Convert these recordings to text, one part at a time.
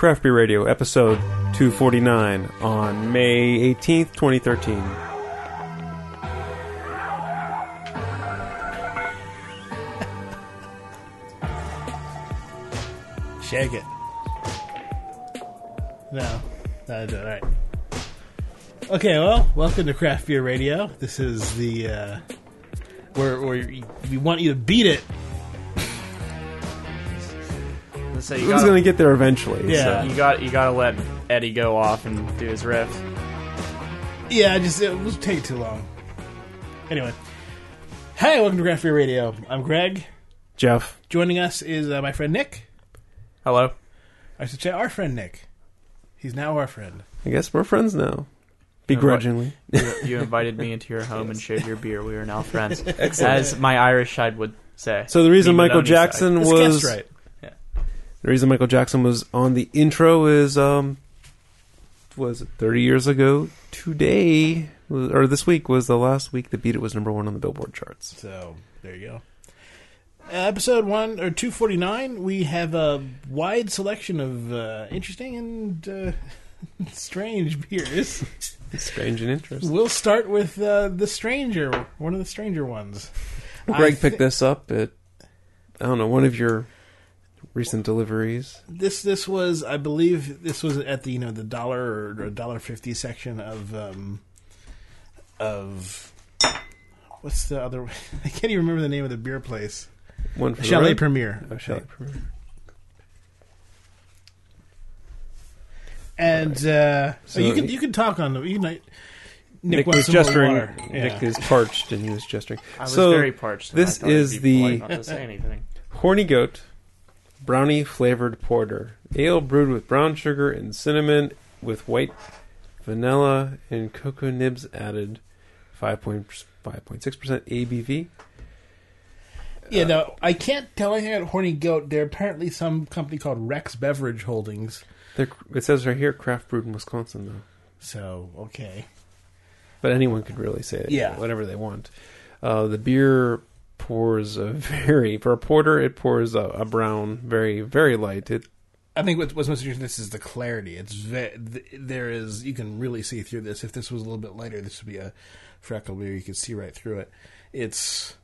Craft Beer Radio, episode 249, on May 18th, 2013. Shake it. No. All right. Okay, well, welcome to Craft Beer Radio. This is the uh, where where we want you to beat it. So you Who's gotta, going to get there eventually? Yeah. so- you got you gotta let Eddie go off and do his riff. Yeah, just it was take too long. Anyway, hey, welcome to Craft Beer Radio. I'm Greg. Jeff. Joining us is uh, my friend Nick. Hello. I should say our friend Nick. He's now our friend. I guess we're friends now. Begrudgingly. You, you invited me into your home and shared your beer. We are now friends, as my Irish side would say. So the reason Michael Maloney side. Jackson was right. The reason Michael Jackson was on the intro is um was it 30 years ago today or this week was the last week that Beat It was number 1 on the Billboard charts. So there you go. Uh, episode one or two forty nine. We have a wide selection of uh, interesting and uh, strange beers. Strange and interesting. We'll start with uh, the stranger, one of the stranger ones. Greg I picked this up at I don't know, one of your recent deliveries. This this was, I believe, this was at the you know the dollar or dollar fifty section of um, of what's the other? I can't even remember the name of the beer place. One for the Chalet road. Premier. Oh, Chalet Premier. And uh, So you can you can talk on the you can. Nick, Nick, was some more gesturing. water. Nick Yeah. is parched, and he was gesturing. I was so very parched. this I is the- polite not to say anything. horny goat brownie flavored porter, ale brewed with brown sugar and cinnamon, with white vanilla and cocoa nibs added. Five point five point six percent ABV. Yeah, no, I can't tell anything about Horny Goat. They're apparently some company called Rex Beverage Holdings. They're, it says right here, craft brewed in Wisconsin, though. So okay, But anyone could really say it, Yeah. whatever they want. Uh, the beer pours a very for a porter. It pours a, a brown, very very light. It I think what's, what's most interesting this is the clarity. It's ve- th- there is you can really see through this. If this was a little bit lighter, this would be a freckle beer. You could see right through it. It's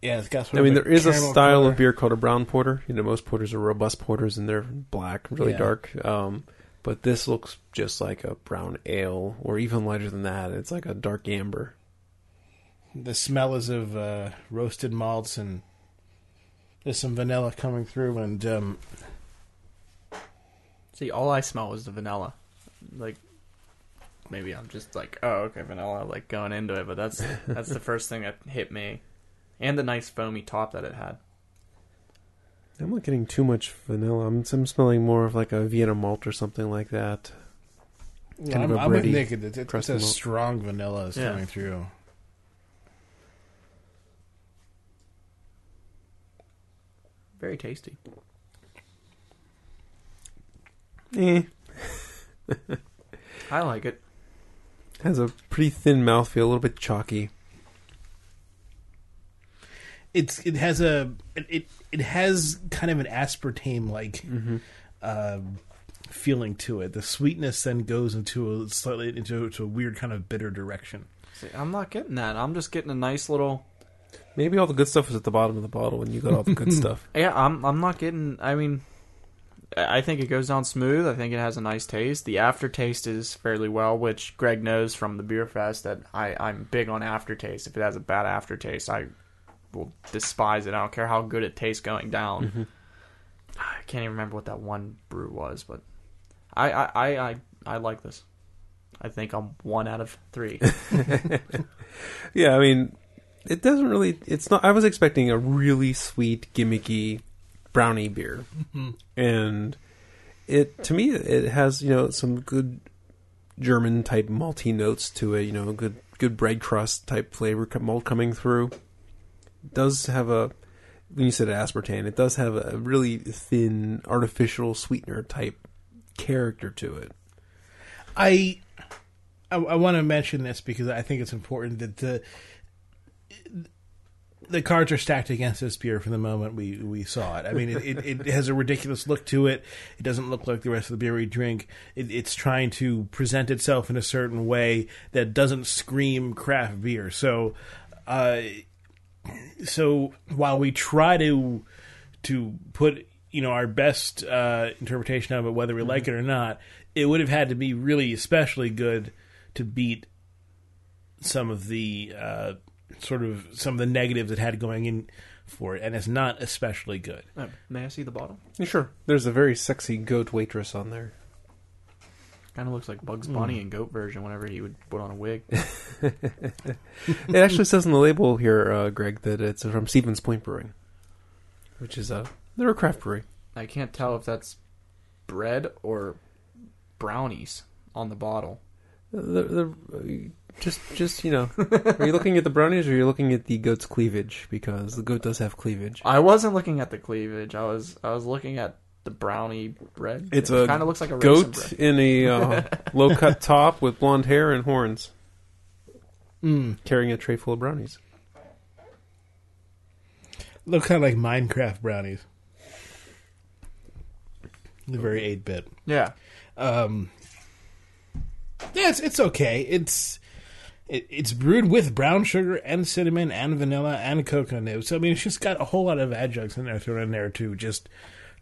yeah, it's got. Sort I mean, there is a style color. of beer called a brown porter. You know, most porters are robust porters and they're black, really Yeah. dark. Um, but this looks just like a brown ale, or even lighter than that. It's like a dark amber. The smell is of uh, roasted malts and there's some vanilla coming through and um, See, all I smell was the vanilla. Like, maybe I'm just like, oh, okay, vanilla, like going into it. But that's that's the first thing that hit me, and the nice foamy top that it had. I'm not getting too much vanilla. I'm, I'm smelling more of like a Vienna malt or something like that. Yeah, Kind I'm, a I'm with Nick. It's, it's, it's crusty a malt. strong vanilla is Yeah. coming through. Very tasty. Eh, I like it. has a pretty thin mouthfeel, a little bit chalky. It's it has a it it, it has kind of an aspartame like Mm-hmm. um, feeling to it. The sweetness then goes into a slightly into, into a weird kind of bitter direction. See, I'm not getting that. I'm just getting a nice little. Maybe all the good stuff is at the bottom of the bottle, and you got all the good stuff. Yeah, I'm. I'm not getting. I mean, I think it goes down smooth. I think it has a nice taste. The aftertaste is fairly well, which Greg knows from the beer fest that I I'm big on aftertaste. If it has a bad aftertaste, I will despise it. I don't care how good it tastes going down. Mhm. I can't even remember what that one brew was, but I I I I, I like this. I think I'm one out of three. Yeah, I mean, it doesn't really. It's not. I was expecting a really sweet, gimmicky brownie beer, and it to me it has you know some good German type malty notes to it. You know, good good bread crust type flavor malt coming through. It does have a when you said aspartame, it does have a really thin artificial sweetener type character to it. I I, I want to mention this because I think it's important that the the cards are stacked against this beer from the moment we, we saw it. I mean, it, it, it has a ridiculous look to it. It doesn't look like the rest of the beer we drink. It, it's trying to present itself in a certain way that doesn't scream craft beer. So, uh, so while we try to to put you know our best uh, interpretation of it, whether we like it or not, it would have had to be really especially good to beat some of the uh, sort of some of the negatives it had going in for it, and it's not especially good. Uh, may I see the bottle? Yeah, sure. There's a very sexy goat waitress on there. Kind of looks like Bugs Bunny in goat version whenever he would put on a wig. It actually says on the label here, uh, Greg, that it's from Stevens Point Brewing, which is a they're a craft brewery. I can't tell if that's bread or brownies on the bottle. They're, they're, uh, just, just you know, are you looking at the brownies or are you looking at the goat's cleavage? Because the goat does have cleavage. I wasn't looking at the cleavage. I was I was looking at the brownie bread. It's it a kind of looks like a Goat in a uh, low cut top with blonde hair and horns, Mm. carrying a tray full of brownies. Look kind of like Minecraft brownies. The very eight bit. Yeah, Um, yeah, it's it's okay. It's it, it's brewed with brown sugar and cinnamon and vanilla and coconut nibs. So I mean, it's just got a whole lot of adjuncts in there thrown in there to just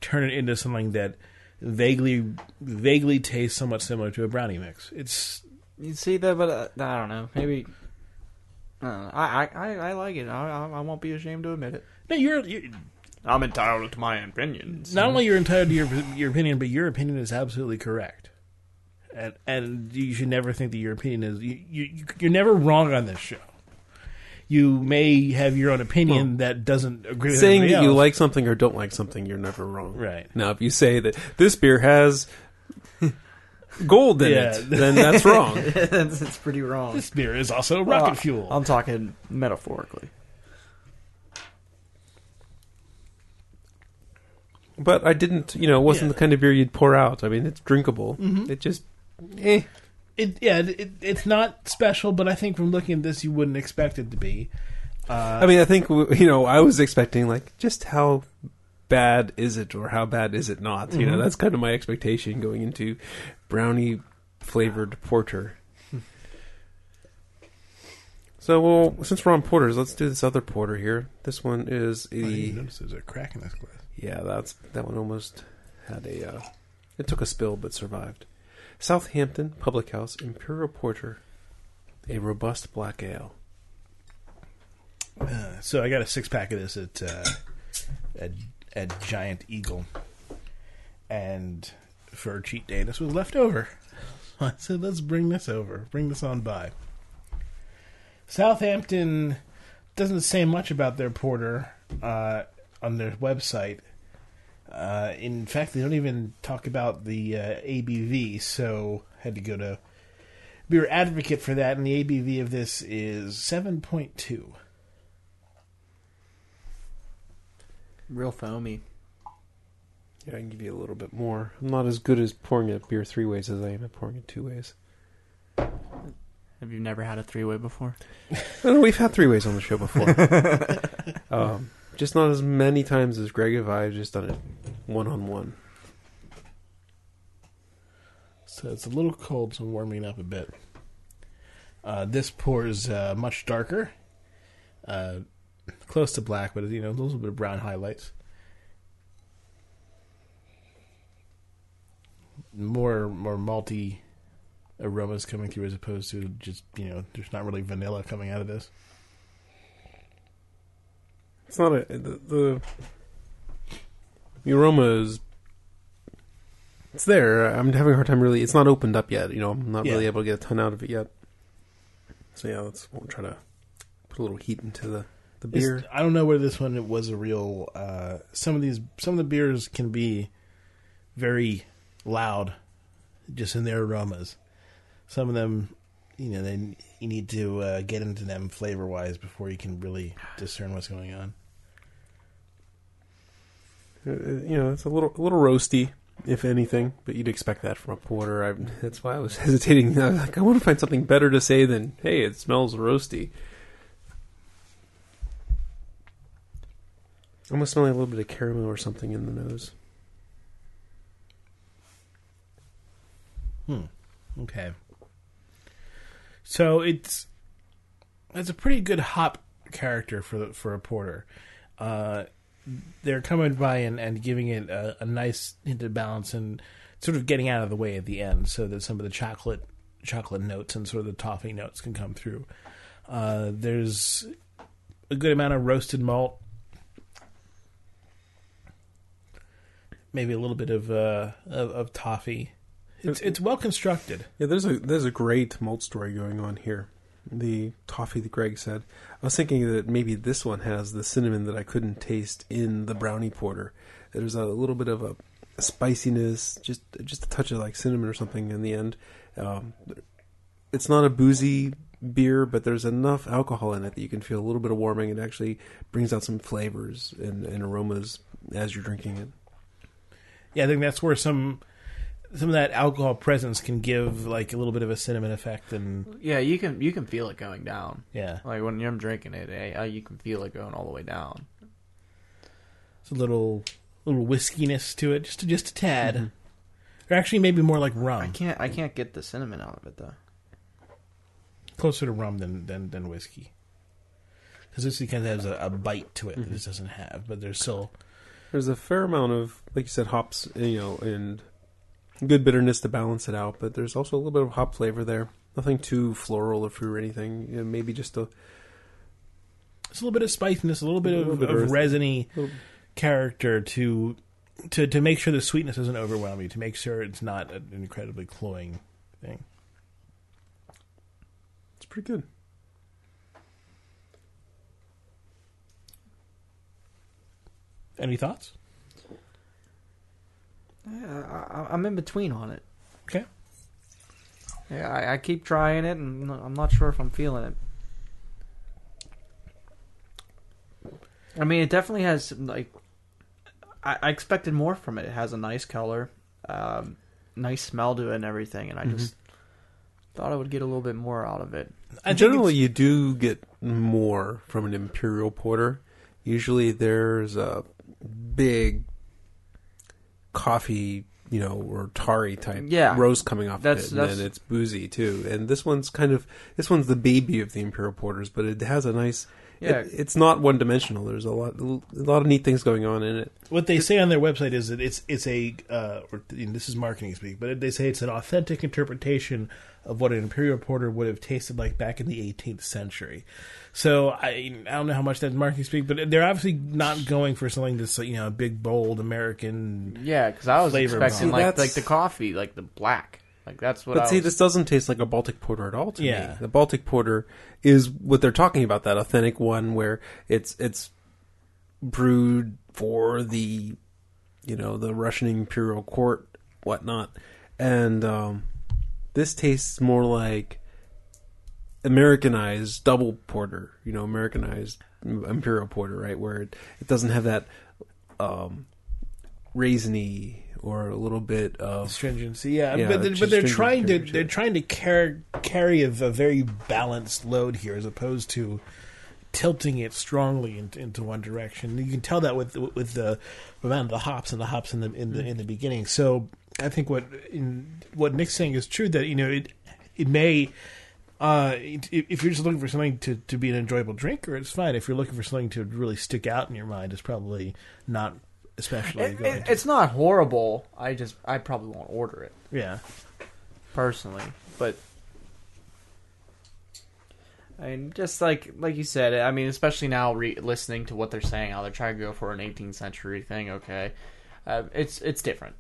turn it into something that vaguely vaguely tastes somewhat similar to a brownie mix. It's you see that, but uh, I don't know. Maybe I, I I I like it. I, I I won't be ashamed to admit it. no, you're, you're I'm entitled to my opinions. not only you're entitled to your your opinion, but your opinion is absolutely correct. And and you should never think that your opinion is you, you you're never wrong on this show. You may have your own opinion that doesn't agree with Saying everybody that you like something or don't like something, you're never wrong. Right. Now, if you say that this beer has gold in Yeah. it, then that's wrong. it's, it's pretty wrong. this beer is also rocket Well, fuel. I'm talking metaphorically. But I didn't, you know, it wasn't Yeah. the kind of beer you'd pour out. I mean, it's drinkable. Mhm. It just, eh. it yeah, it, it's not special, but I think from looking at this, you wouldn't expect it to be. Uh, I mean, I think you know, I was expecting like just how bad is it or how bad is it not? You know, Mhm. that's kind of my expectation going into brownie flavored porter. So, well, since we're on porters, let's do this other porter here. This one is the notice there's a crack in this glass. yeah, that's that one almost had a uh, it took a spill but survived. Southampton Public House Imperial Porter, a robust black ale. Uh, so I got a six pack of this at uh, at, at Giant Eagle, and for cheat day, this was left over. So I said, "Let's bring this over. Bring this on by." Southampton doesn't say much about their porter uh, on their website. Uh, in fact, they don't even talk about the uh, ABV. So I had to go to Beer Advocate for that, and the ABV of this is seven point two. Real foamy. Yeah, I can give you a little bit more. I'm not as good as pouring it beer three ways as I am at pouring it two ways. Have you never had a three way before? No, no, we've had three ways on the show before. um, just not as many times as Greg I. I've just done it one on one. So it's a little cold, so I'm warming up a bit. Uh, this pours uh, much darker, uh, close to black, but you know a little bit of brown highlights. More more malty aromas coming through as opposed to just you know there's not really vanilla coming out of this. It's not a the, the the aroma is it's there. I'm having a hard time really. It's not opened up yet. You know, I'm not really able to get a ton out of it yet. So yeah, let's we'll try to put a little heat into the the It's- beer. I don't know whether this one it was a real. Uh, some of these, some of the beers can be very loud, just in their aromas. Some of them, you know, then you need to uh, get into them flavor wise before you can really discern what's going on. Uh, you know, it's a little a little roasty, if anything, but you'd expect that from a porter. I, that's why I was hesitating. I was like, I want to find something better to say than, "Hey, it smells roasty." almost smelling a little bit of caramel or something in the nose. Hmm. Okay. So it's it's a pretty good hop character for the, for a porter. Uh, they're coming by and, and giving it a, a nice hint of balance and sort of getting out of the way at the end, so that some of the chocolate chocolate notes and sort of the toffee notes can come through. Uh, there's a good amount of roasted malt, maybe a little bit of uh, of, of toffee. It's it's well constructed. Yeah, there's a there's a great malt story going on here. The toffee that Greg said. I was thinking that maybe this one has the cinnamon that I couldn't taste in the brownie porter. There's a little bit of a, spiciness, just just a touch of like cinnamon or something in the end. Um, it's not a boozy beer, but there's enough alcohol in it that you can feel a little bit of warming. It actually brings out some flavors and, and aromas as you're drinking it. Yeah, I think that's where some some of that alcohol presence can give like a little bit of a cinnamon effect, and Yeah, you can you can feel it going down. yeah, Like when you're drinking it, eh, uh, you can feel it going all the way down. it's a little little whiskiness to it, just just a tad, or actually maybe more like rum. I can't I can't get the cinnamon out of it though. closer to rum than than, than whiskey. Because whiskey kind of has a, a bite to it that this doesn't have, but there's still There's a fair amount of, like you said, hops, you know, and good bitterness to balance it out. But there's also a little bit of hop flavor there. Nothing too floral or fruit or anything. You know, maybe just a it's a little bit of spiciness, a little bit A little of, bit of resiny little, character to to to make sure the sweetness doesn't overwhelm you, to make sure it's not an incredibly cloying thing. it's pretty good. Any thoughts? Yeah, I, I'm in between on it. Okay. Yeah, I, I keep trying it, and I'm not sure if I'm feeling it. I mean, it definitely has like. I, I expected more from it. It has a nice color, um, nice smell to it, and everything. And I just thought I would get a little bit more out of it. I Generally, you do get more from an imperial porter. Usually, there's a big coffee, you know, or tarry type Yeah. roast coming off That's- of it, that's- and then it's boozy too. And this one's kind of this one's the baby of the imperial porters, but it has a nice. Yeah. it- it's not one dimensional. There's a lot, a lot of neat things going on in it. what they say on their website is that it's it's a uh, or, you know, this is marketing speak, but they say it's an authentic interpretation of what an imperial porter would have tasted like back in the 18th century. So I I don't know how much that's marketing speak, but they're obviously not going for something that's you know a big bold American. Yeah, because I was Flavor expecting bomb. like that's- like the coffee, like the black. Like that's what. But I see, was, this doesn't taste like a Baltic porter at all to Yeah. me. The Baltic porter is what they're talking about, that authentic one where it's it's brewed for the you know, the Russian imperial court, whatnot. And um this tastes more like Americanized double porter, you know, Americanized imperial porter, right? Where it, it doesn't have that um raisiny or a little bit of Stringency, yeah, Yeah, but, but they're trying to they're trying to car- carry a, a very balanced load here, as opposed to tilting it strongly in, into one direction. You can tell that with with the amount of the hops and the hops in the in the in the beginning. So I think what in, what Nick's saying is true that you know it it may. Uh, if you're just looking for something to, to be an enjoyable drinker, it's fine. If you're looking for something to really stick out in your mind, it's probably not especially It- it- it's not horrible. I just I probably won't order it Yeah. personally, but I mean, just like like you said, I mean, especially now re- listening to what they're saying, how they're trying to go for an 18th century thing. Okay, uh, it's it's different.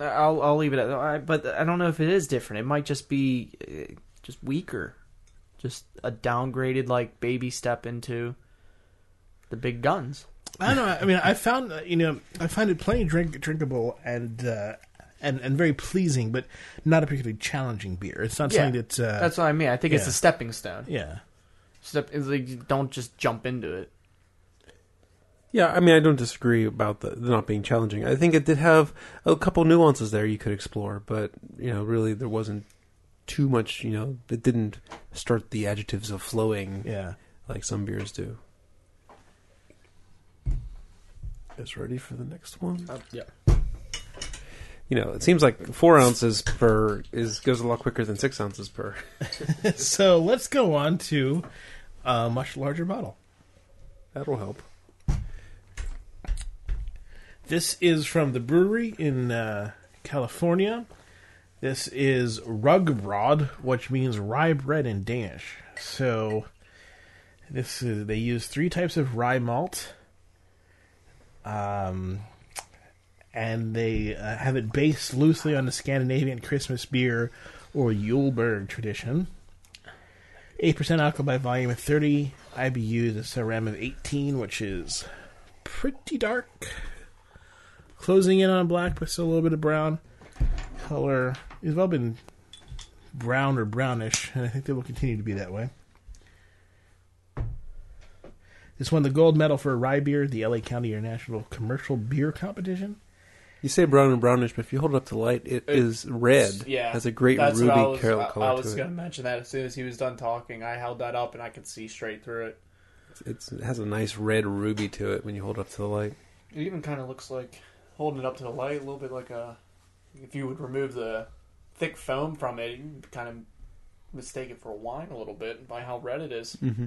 I'll I'll leave it at I, but I don't know if it is different. It might just be uh, just weaker, just a downgraded like baby step into the big guns. I don't know. I mean, I found uh, you know I find it plenty drink drinkable and uh, and and very pleasing, but not a particularly challenging beer. It's not Yeah, something that uh, That's what I mean. I think it's a stepping stone. yeah. Step, like don't just jump into it. Yeah, I mean, I don't disagree about the, the not being challenging. I think it did have a couple nuances there you could explore, but you know, really there wasn't too much. You know, it didn't start the adjectives of flowing Yeah. like some beers do. guys ready for the next one? Oh, yeah. You know, it seems like four ounces per is goes a lot quicker than six ounces per. So let's go on to a much larger bottle. That'll help. This is from the brewery in uh, California. This is Rugbrod, which means rye bread in Danish. So this is they use three types of rye malt. Um, and they uh, have it based loosely on the Scandinavian Christmas beer or Yuleberg tradition. 8% alcohol by volume, 30 IBUs, a CRM of 18, which is pretty dark. Closing in on black, but still a little bit of brown. Color They've all been brown or brownish, and I think they will continue to be that way. This won the gold medal for rye beer, the LA County International Commercial Beer Competition. You say brown and brownish, but if you hold it up to light, it It- is red. Yeah, has a great that's ruby what I was, carol I- color I was going to mention that as soon as he was done talking. I held that up and I could see straight through it. It's, it has a nice red ruby to it when you hold it up to the light. It even kind of looks like holding it up to the light, a little bit like a. If you would remove the thick foam from it, you kind of mistake it for wine a little bit by how red it is. Mm-hmm.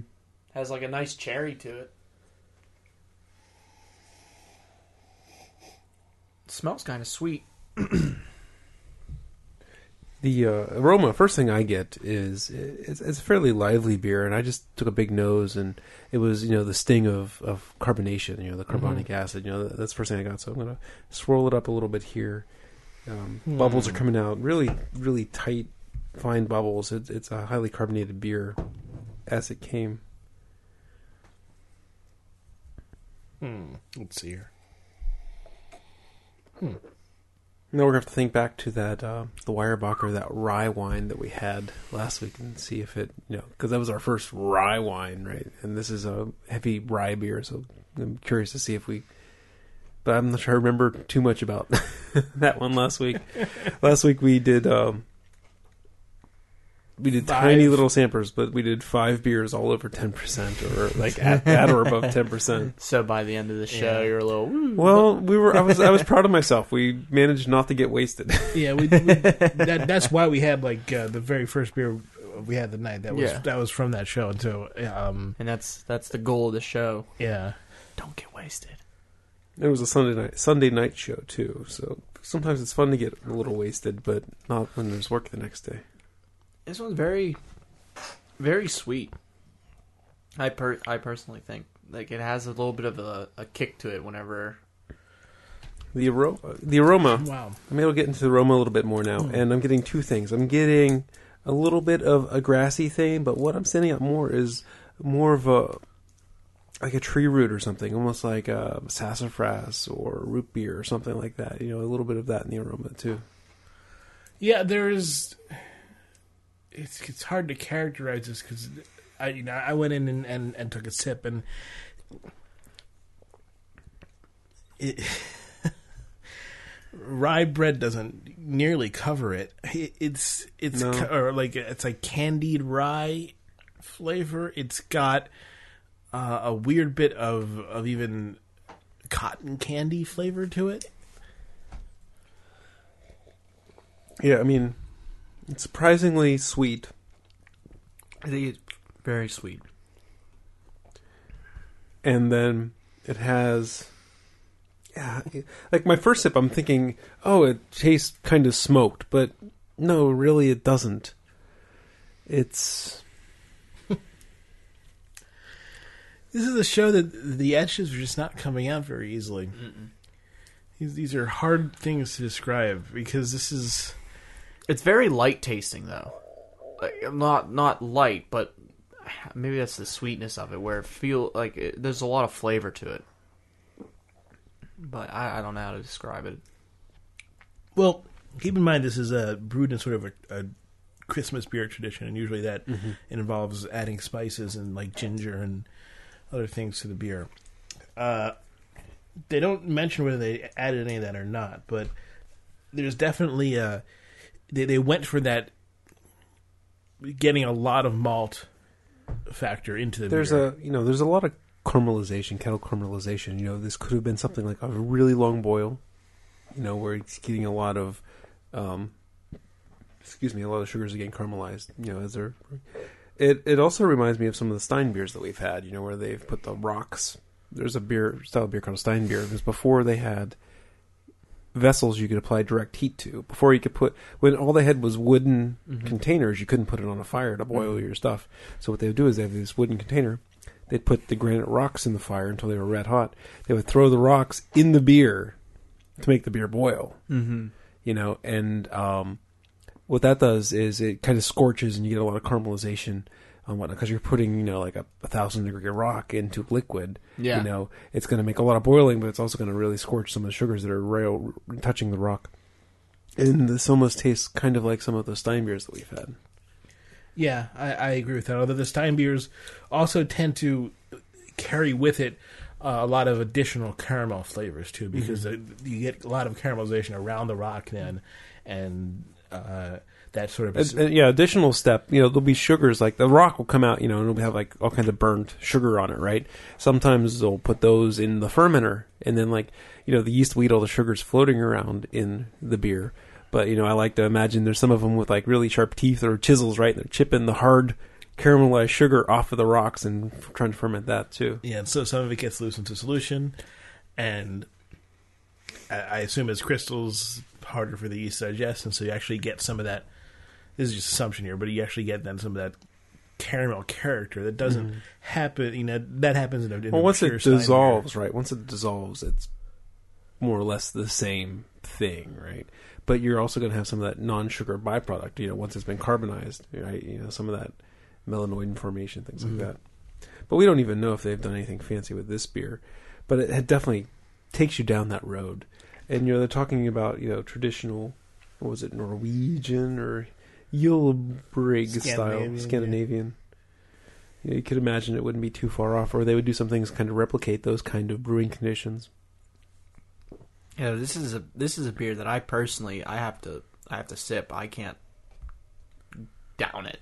Has like a nice cherry to it. smells kind of sweet. The uh, aroma, first thing I get is it's, it's a fairly lively beer, and I just took a big nose, and it was you know the sting of, of carbonation, you know the carbonic acid, you know that's the first thing I got. So I'm gonna swirl it up a little bit here. Um, Bubbles are coming out, really really tight, fine bubbles. It, it's a highly carbonated beer, as it came. Hmm. Let's see here. Now we're gonna have to think back to that uh, the Weyerbacher, that rye wine that we had last week, and see if it, you know, because that was our first rye wine, right? And this is a heavy rye beer, so I'm curious to see if we. But I'm not sure I remember too much about that one last week. last week we did um, we did tiny little samplers, but we did five beers all over ten percent, or like at, at or above ten percent. So by the end of the show, Yeah. you're a little. "Woo." Well, we were. I was. I was proud of myself. We managed not to get wasted. Yeah, we, we that, that's why we had like uh, the very first beer we had the night. That was Yeah. that was from that show. And um, and that's that's the goal of the show. yeah, Don't get wasted. It was a Sunday night Sunday night show too, so sometimes it's fun to get a little wasted, but not when there's work the next day. This one's very, very sweet. I per I personally think like it has a little bit of a, a kick to it whenever. The aroma, the aroma. wow. I'm able to get into the aroma a little bit more now, hmm. and I'm getting two things. I'm getting a little bit of a grassy thing, but what I'm sending out more is more of a like a tree root or something, almost like a sassafras or root beer or something like that. You know, a little bit of that in the aroma too. Yeah, there's. It's it's hard to characterize this because I you know I went in and, and, and took a sip and it, rye bread doesn't nearly cover it. It- It's it's No. ca- or like it's like candied rye flavor. It's got uh, a weird bit of of even cotton candy flavor to it. Yeah, I mean, it's surprisingly sweet. I think it's very sweet. and then it has yeah like my first sip i'm thinking oh it tastes kind of smoked but no really it doesn't it's This is a show that the etches are just not coming out very easily. These, these are hard things to describe because this is It's very light tasting though. Like not not light, but maybe that's the sweetness of it, where it feel like it, there's a lot of flavor to it. But I, I don't know how to describe it. well. Keep in mind this is a brewed in sort of a, a Christmas beer tradition, and usually that it involves adding spices and like ginger and other things to the beer. Uh, they don't mention whether they added any of that or not, but there's definitely a they they went for that getting a lot of malt factor into the there's beer. a you know there's a lot of caramelization, kettle caramelization. You know, this could have been something like a really long boil. You know, where it's getting a lot of, um, excuse me, a lot of sugars are getting caramelized. You know, as they're. It it also reminds me of some of the Stein beers that we've had. You know, where they've put the rocks. There's a beer style of beer called Stein beer. Because before they had vessels you could apply direct heat to. Before you could put when all they had was wooden Mhm. containers, you couldn't put it on a fire to boil Mhm. your stuff. So what they would do is they have this wooden container. They'd put the granite rocks in the fire until they were red hot. They would throw the rocks in the beer to make the beer boil. Mm-hmm. You know, and um, what that does is it kind of scorches and you get a lot of caramelization on what because you're putting you know like a, a thousand degree rock into liquid. Yeah. You know, it's going to make a lot of boiling, but it's also going to really scorch some of the sugars that are rail, touching the rock. And this almost tastes kind of like some of the Stein beers that we've had. Yeah, I, I agree with that. Although the Stein beers also tend to carry with it uh, a lot of additional caramel flavors too, because uh you get a lot of caramelization around the rock then, and uh, that sort of And- and, uh, yeah, additional step, you know, there'll be sugars like the rock will come out, you know, and it'll have like all kinds of burnt sugar on it, right? Sometimes they'll put those in the fermenter, and then like, you know, the yeast will eat all the sugars floating around in the beer. But you know, I like to imagine there's some of them with like really sharp teeth or chisels, right? And they're chipping the hard caramelized sugar off of the rocks and f- trying to ferment that too. Yeah, and so some of it gets loose into solution, and I, I assume as crystals, harder for the yeast to digest, and so you actually get some of that. This is just assumption here, but you actually get then some of that caramel character that doesn't mm-hmm. happen. You know that happens in a, in Well, once it dissolves, right? Once it dissolves, it's more or less the same thing, right? But you're also going to have some of that non-sugar byproduct. You know, once it's been carbonized, right? You know, some of that melanoidin formation, things like mm-hmm. that. But we don't even know if they've done anything fancy with this beer. But it, it definitely takes you down that road. And you know, they're talking about you know traditional, what was it, Norwegian or Yulebrig style Scandinavian, yeah. Scandinavian. You, you could imagine it wouldn't be too far off, or they would do some things kind of replicate those kind of brewing conditions. Yeah, this is a this is a beer that I personally I have to I have to sip. I can't down it.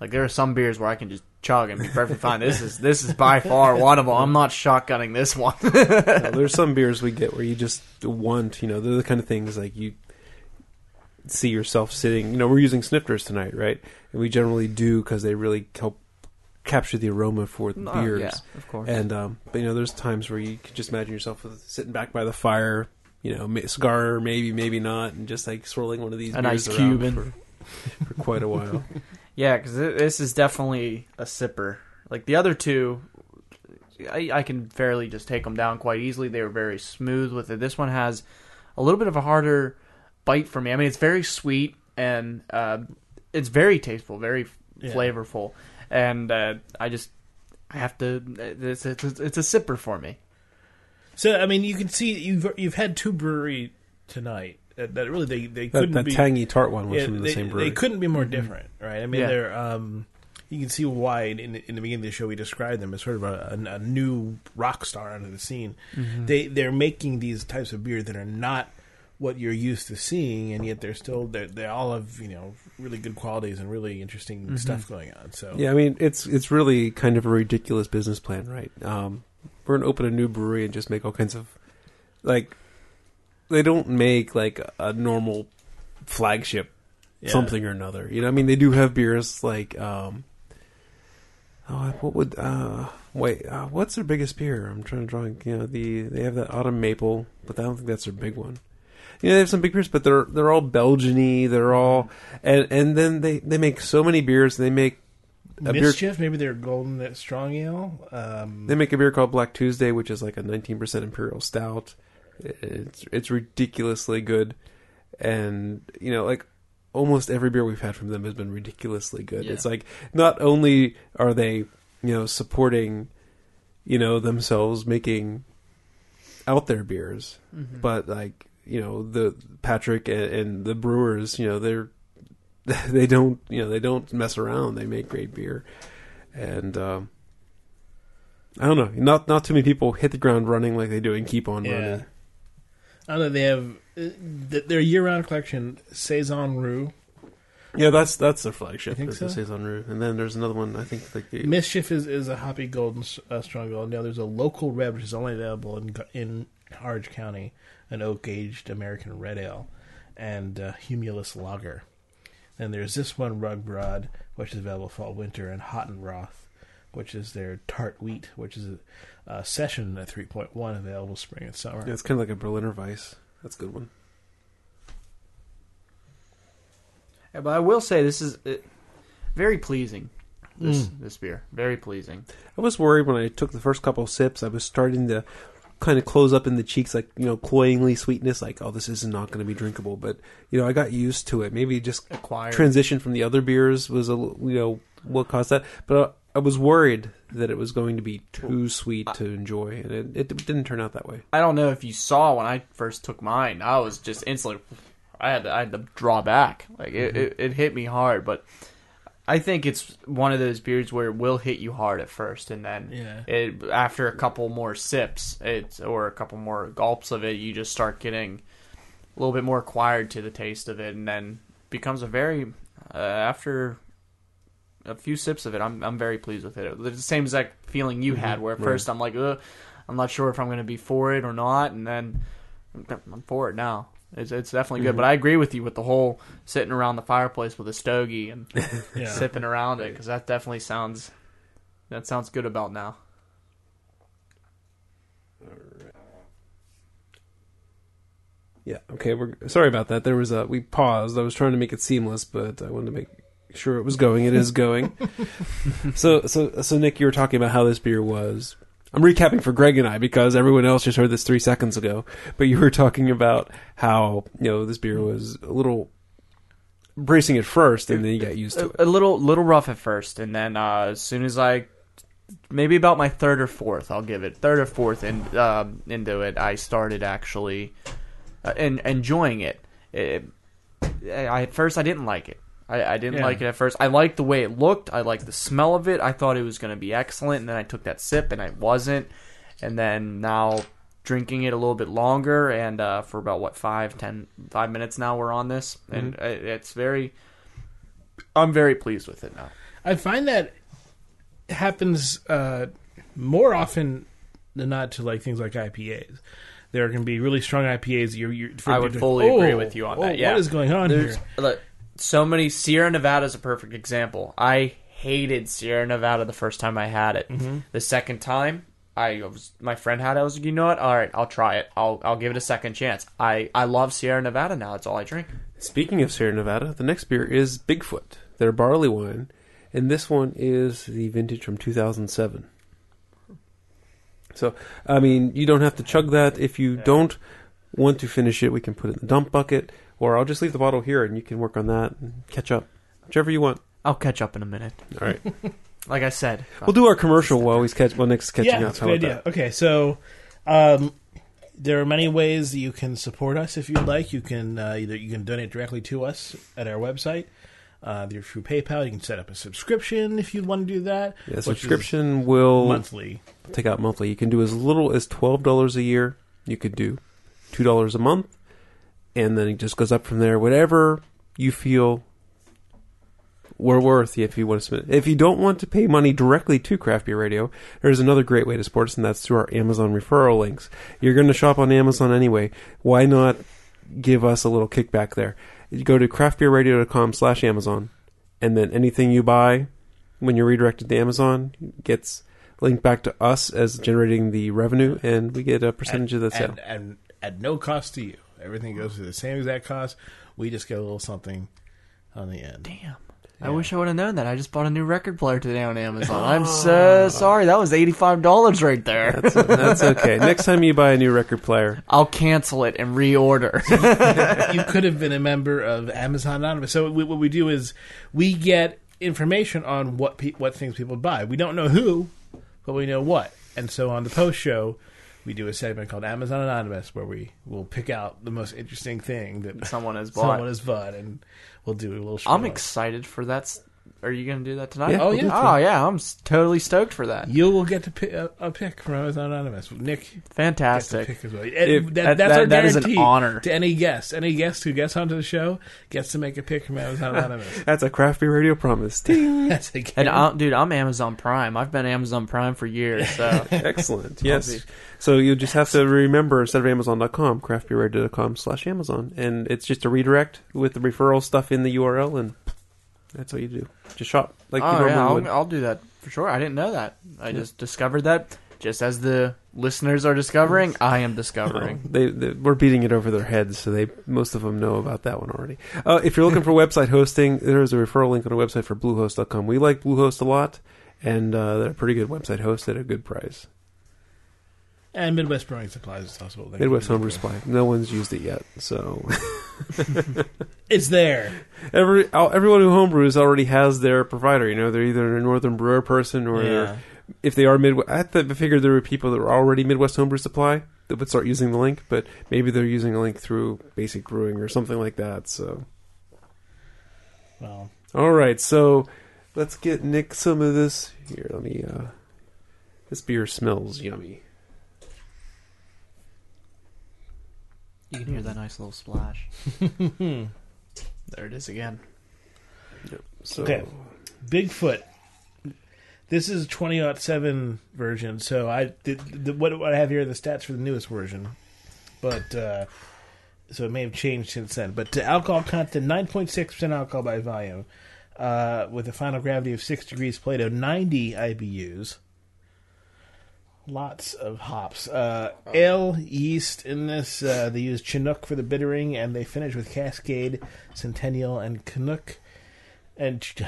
Like there are some beers where I can just chug and be perfectly fine. This is this is by far one of them. I'm not shotgunning this one. Now, there's some beers we get where you just want, you know, they're the kind of things like you see yourself sitting. You know, we're using snifters tonight, right? And we generally do because they really help capture the aroma for the Oh, beers. yeah, of course. And um, but you know, there's times where you could just imagine yourself sitting back by the fire, you know, ma- cigar, maybe, maybe not, and just like swirling one of these A beers nice around Cuban. for, for quite a while. Yeah, because this is definitely a sipper. Like the other two, I, I can fairly just take them down quite easily. They were very smooth with it. This one has a little bit of a harder bite for me. I mean, it's very sweet and uh, it's very tasteful, very Yeah. flavorful, and uh, I just I have to. It's, it's it's a sipper for me. So I mean, you can see you've you've had two brewery tonight that, that really they they couldn't that be tangy tart one was yeah, from the they, same brewery. they couldn't be more different, right? I mean, Yeah. they're um, you can see why in, in the beginning of the show we described them as sort of a, a, a new rock star onto the scene. They they're making these types of beer that are not what you're used to seeing, and yet they're still they they all have you know really good qualities and really interesting stuff going on. So Yeah, I mean it's it's really kind of a ridiculous business plan, right? Um, we're gonna open a new brewery and just make all kinds of like they don't make like a, a normal flagship Yeah. something or another. You know, I mean they do have beers like um, oh, what would uh, wait, uh, what's their biggest beer? I'm trying to draw. You know, the they have that autumn maple, but I don't think that's their big one. Yeah, they have some big beers, but they're they're all Belgiany. They're all and and then they they make so many beers. They make a beer Mischief, maybe they're golden strong ale. Um, They make a beer called Black Tuesday, which is like a 19% imperial stout. It's it's ridiculously good, and you know, like almost every beer we've had from them has been ridiculously good. Yeah. It's like not only are they you know supporting you know themselves making out their beers, Mm-hmm. but like you know the Patrick and, and the brewers, you know they're they don't you know they don't mess around. They make great beer, and um, I don't know. Not not too many people hit the ground running like they do and keep on Yeah. running. I don't know. They have uh, their year-round collection, Saison Rue, Yeah, that's that's their flagship. think so? Saison Rue. And then there's another one. I think like the, Mischief is, is a hoppy golden uh, strong gold. Now there's a Loakal Red which is only available in in Orange County, an oak aged American red ale, and uh, Humulus lager. And there's this one Rugbrod which is available fall winter, and Hottenroth, which is their tart wheat, which is a, a session at 3.1 available spring and summer. yeah, it's kind of like a Berliner Weiss. That's a good one. Yeah, but I will say this is uh, very pleasing. This Mm. this beer, very pleasing. I was worried when I took the first couple of sips. I was starting to kind of close up in the cheeks, like you know, cloyingly sweetness. Like, oh, this is not going to be drinkable. But you know, I got used to it. Maybe just Acquired. transition from the other beers was a you know what caused that. But I, I was worried that it was going to be too sweet to enjoy, and it, it didn't turn out that way. I don't know if you saw when I first took mine. I was just instantly, I had to, I had to draw back. Like it, mm-hmm. it, it hit me hard. But I think it's one of those beers where it will hit you hard at first, and then Yeah. it after a couple more sips, it's or a couple more gulps of it, you just start getting a little bit more acquired to the taste of it, and then becomes a very uh, after a few sips of it, I'm I'm very pleased with it. It's the same exact feeling you had, where at Right. first I'm like, Ugh, I'm not sure if I'm going to be for it or not, and then I'm for it now. It's it's definitely good. Mm-hmm. But I agree with you with the whole sitting around the fireplace with a stogie and Yeah. sipping around it because that definitely sounds that sounds good about now. Yeah. Okay. We're sorry about that. There was a we paused. I was trying to make it seamless, but I wanted to make sure it was going. It is going. so so so Nick, you were talking about how this beer was. I'm recapping for Greg and I because everyone else just heard this three seconds ago. But you were talking about how you know this beer was a little bracing at first, and then you got used to it. a, little little rough at first, and then uh, as soon as I maybe about my third or fourth, I'll give it third or fourth in, um, into it, I started actually uh, en- enjoying it. it I, at first, I didn't like it. I, I didn't Yeah. like it at first. I liked the way it looked. I liked the smell of it. I thought it was going to be excellent, and then I took that sip, and I wasn't. And then now drinking it a little bit longer, and uh, for about what five, ten, five minutes now, we're on this, and uh it's very. I'm very pleased with it now. I find that happens uh, more often than not to like things like IPAs. There can be really strong IPAs. You're, you're, I would fully agree oh, with you on that. Yeah, What is going on There's here? look, so many. Sierra Nevada is a perfect example. I hated Sierra Nevada the first time I had it. Mm-hmm. The second time, I was my friend had it. I was like, you know what? All right, I'll try it. I'll I'll give it a second chance. I I love Sierra Nevada now. It's all I drink. Speaking of Sierra Nevada, the next beer is Bigfoot, their barley wine, and this one is the vintage from 2007. So, I mean, you don't have to chug that. If you don't want to finish it, we can put it in the dump bucket, or I'll just leave the bottle here and you can work on that and catch up, whichever you want. I'll catch up in a minute. All right, Like I said, we'll do our commercial while he's catch while Nick's catching yeah, up. that's a How good about idea. Okay, so um, there are many ways that you can support us if you'd like. You can uh, either you can donate directly to us at our website. Uh, either through PayPal, you can set up a subscription if you'd want to do that. Yeah, which is subscription will monthly. take out monthly. You can do as little as twelve dollars a year. You could do two dollars a month, and then it just goes up from there. Whatever you feel we're worth, if you want to submit. If you don't want to pay money directly to Craft Beer Radio, there's another great way to support us, and that's through our Amazon referral links. You're going to shop on Amazon anyway. Why not give us a little kickback there? You go to craftbeerradio.com slash Amazon, and then anything you buy when you're redirected to Amazon gets linked back to us as generating the revenue, and we get a percentage of the sale. and, and at no cost to you. Everything goes to the same exact cost. We just get a little something on the end. damn. Yeah. I wish I would have known that. I just bought a new record player today on Amazon. I'm so sorry. That was eighty five dollars right there. That's, that's okay. Next time you buy a new record player, I'll cancel it and reorder. you could have been a member of Amazon Anonymous. So we, what we do is we get information on what pe- what things people buy. We don't know who, but we know what. And so on the post show, we do a segment called Amazon Anonymous where we will pick out the most interesting thing that Someone has bought. someone has bought, and we'll do a little. Show. I'm excited for that Are you going to do that tonight? Yeah, Oh, yeah. Oh yeah, I'm s- totally stoked for that. You will get to pick a, uh, a pick from Amazon Anonymous. Nick gets to Fantastic. pick as well. And If- that, that- that's that- our that is an guarantee honor. to any guest. Any guest who gets onto the show gets to make a pick from Amazon Anonymous. That's a craft beer radio promise. Ding. That's a And guarantee. i dude, I'm Amazon Prime. I've been Amazon Prime for years. So Excellent. Yes. So you just have to remember instead of Amazon.com, craftbeerradio.com slash Amazon. And it's just a redirect with the referral stuff in the URL and that's what you do. Just shop like you oh normally yeah, would. I'll, I'll do that for sure. I didn't know that. I just discovered that just as the listeners are discovering. I am discovering. they, they, we're beating it over their heads, so they most of them know about that one already. Uh, if you're looking for website hosting, there's a referral link on our website for Bluehost.com. We like Bluehost a lot, and uh, they're a pretty good website host at a good price. And Midwest Brewing Supplies is also they Midwest. Homebrew Supply. No one's used it yet, so It's there. every all- everyone who homebrews already has their provider. You know, they're either a Northern Brewer person or they're if they are Midwest. I th- I figured there were people that were already Midwest Homebrew Supply that would start using the link, but maybe they're using a link through Basic Brewing or something like that. So. Well, All right, so let's get Nick some of this. Here, let me. uh This beer smells yummy. You can hear that nice little splash. there it is again. So, Okay. Bigfoot. This is 2007 version, so I the, the, what, what I have here are the stats for the newest version, but uh, so it may have changed since then. But uh, alcohol content 9.6 percent alcohol by volume, uh, with a final gravity of six degrees Plato, 90 IBUs. Lots of hops. Uh, ale yeast in this. Uh, they use Chinook for the bittering, and they finish with Cascade, Centennial, and Canuck. And ch-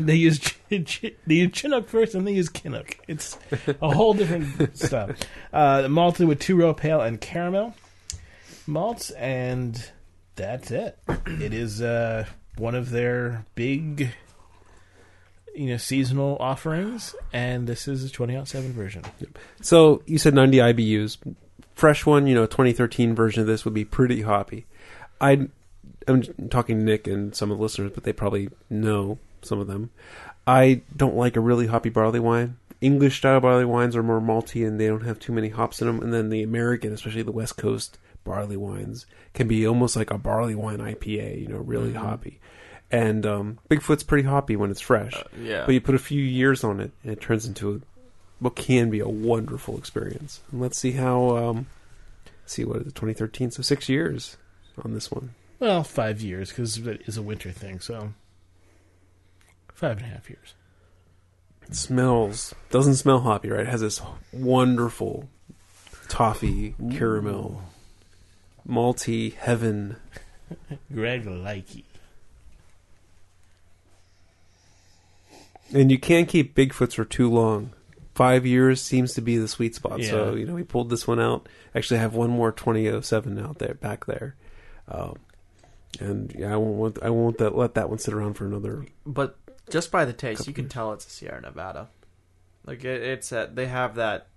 they use ch- ch- they use Chinook first, and they use Canuck. It's a whole different stuff. Uh, malted with two row pale and caramel malts, and that's it. It is uh, one of their big, you know, seasonal offerings, and this is a twenty out seven version. so you said 90 IBUs. Fresh one, you know, 2013 version of this would be pretty hoppy. I, I'm talking to Nick and some of the listeners, but they probably know some of them. I don't like a really hoppy barley wine. English style barley wines are more malty and they don't have too many hops in them. And then the American, especially the West Coast barley wines, can be almost like a barley wine IPA. You know, really Mhm. hoppy. And um, Bigfoot's pretty hoppy when it's fresh. Yeah. But you put a few years on it, and it turns into a, what can be a wonderful experience. And let's see how. Um, see what is it, 2013? So six years on this one. Well, five years because it is a winter thing, so five and a half years. It smells doesn't smell hoppy, right? It has this wonderful toffee caramel, malty heaven. Greg likey. And you can't keep Bigfoots for too long. Five years seems to be the sweet spot. So you know, we pulled this one out. Actually, I have one more 2007 out there, back there. Um, and yeah, I won't want, I won't that, let that one sit around for another. But just by the taste, you can years. tell it's a Sierra Nevada. Like it, it's that they have that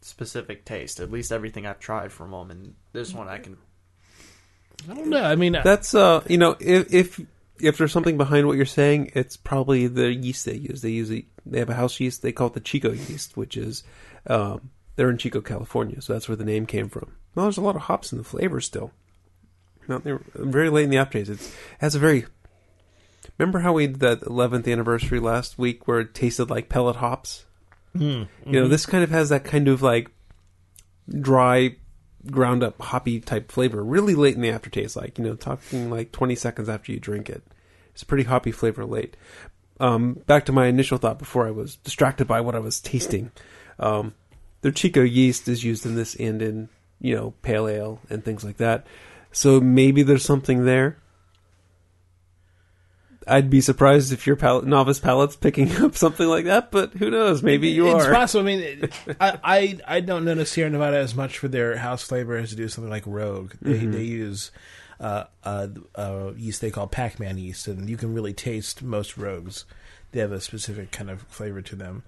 specific taste. At least everything I've tried from them, and this one I can. I don't know. I mean, That's uh, you know, if if if there's something behind what you're saying, it's probably the yeast they use. They use a, they have a house yeast. They call it the Chico yeast, which is um, they're in Chico, California, so that's where the name came from. Well, there's a lot of hops in the flavor still. Not there, very late in the aftertaste. It's, it has a very. Remember how we did that 11th anniversary last week where it tasted like pellet hops? mm, You know, this kind of has that kind of like dry, ground up hoppy type flavor. Really late in the aftertaste, like you know, talking like twenty seconds after you drink it. It's a pretty hoppy flavor late. Um, back to my initial thought before I was distracted by what I was tasting. Um, their Chico yeast is used in this and in you know pale ale and things like that. So maybe there's something there. I'd be surprised if your novice palate's picking up something like that, but who knows? Maybe you it's are. possible. I mean, it- I, I I don't notice Sierra Nevada as much for their house flavor as to do something like Rogue. They Mhm. they use uh, uh, uh, yeast they call Pac-Man yeast, and you can really taste most Rogues. They have a specific kind of flavor to them.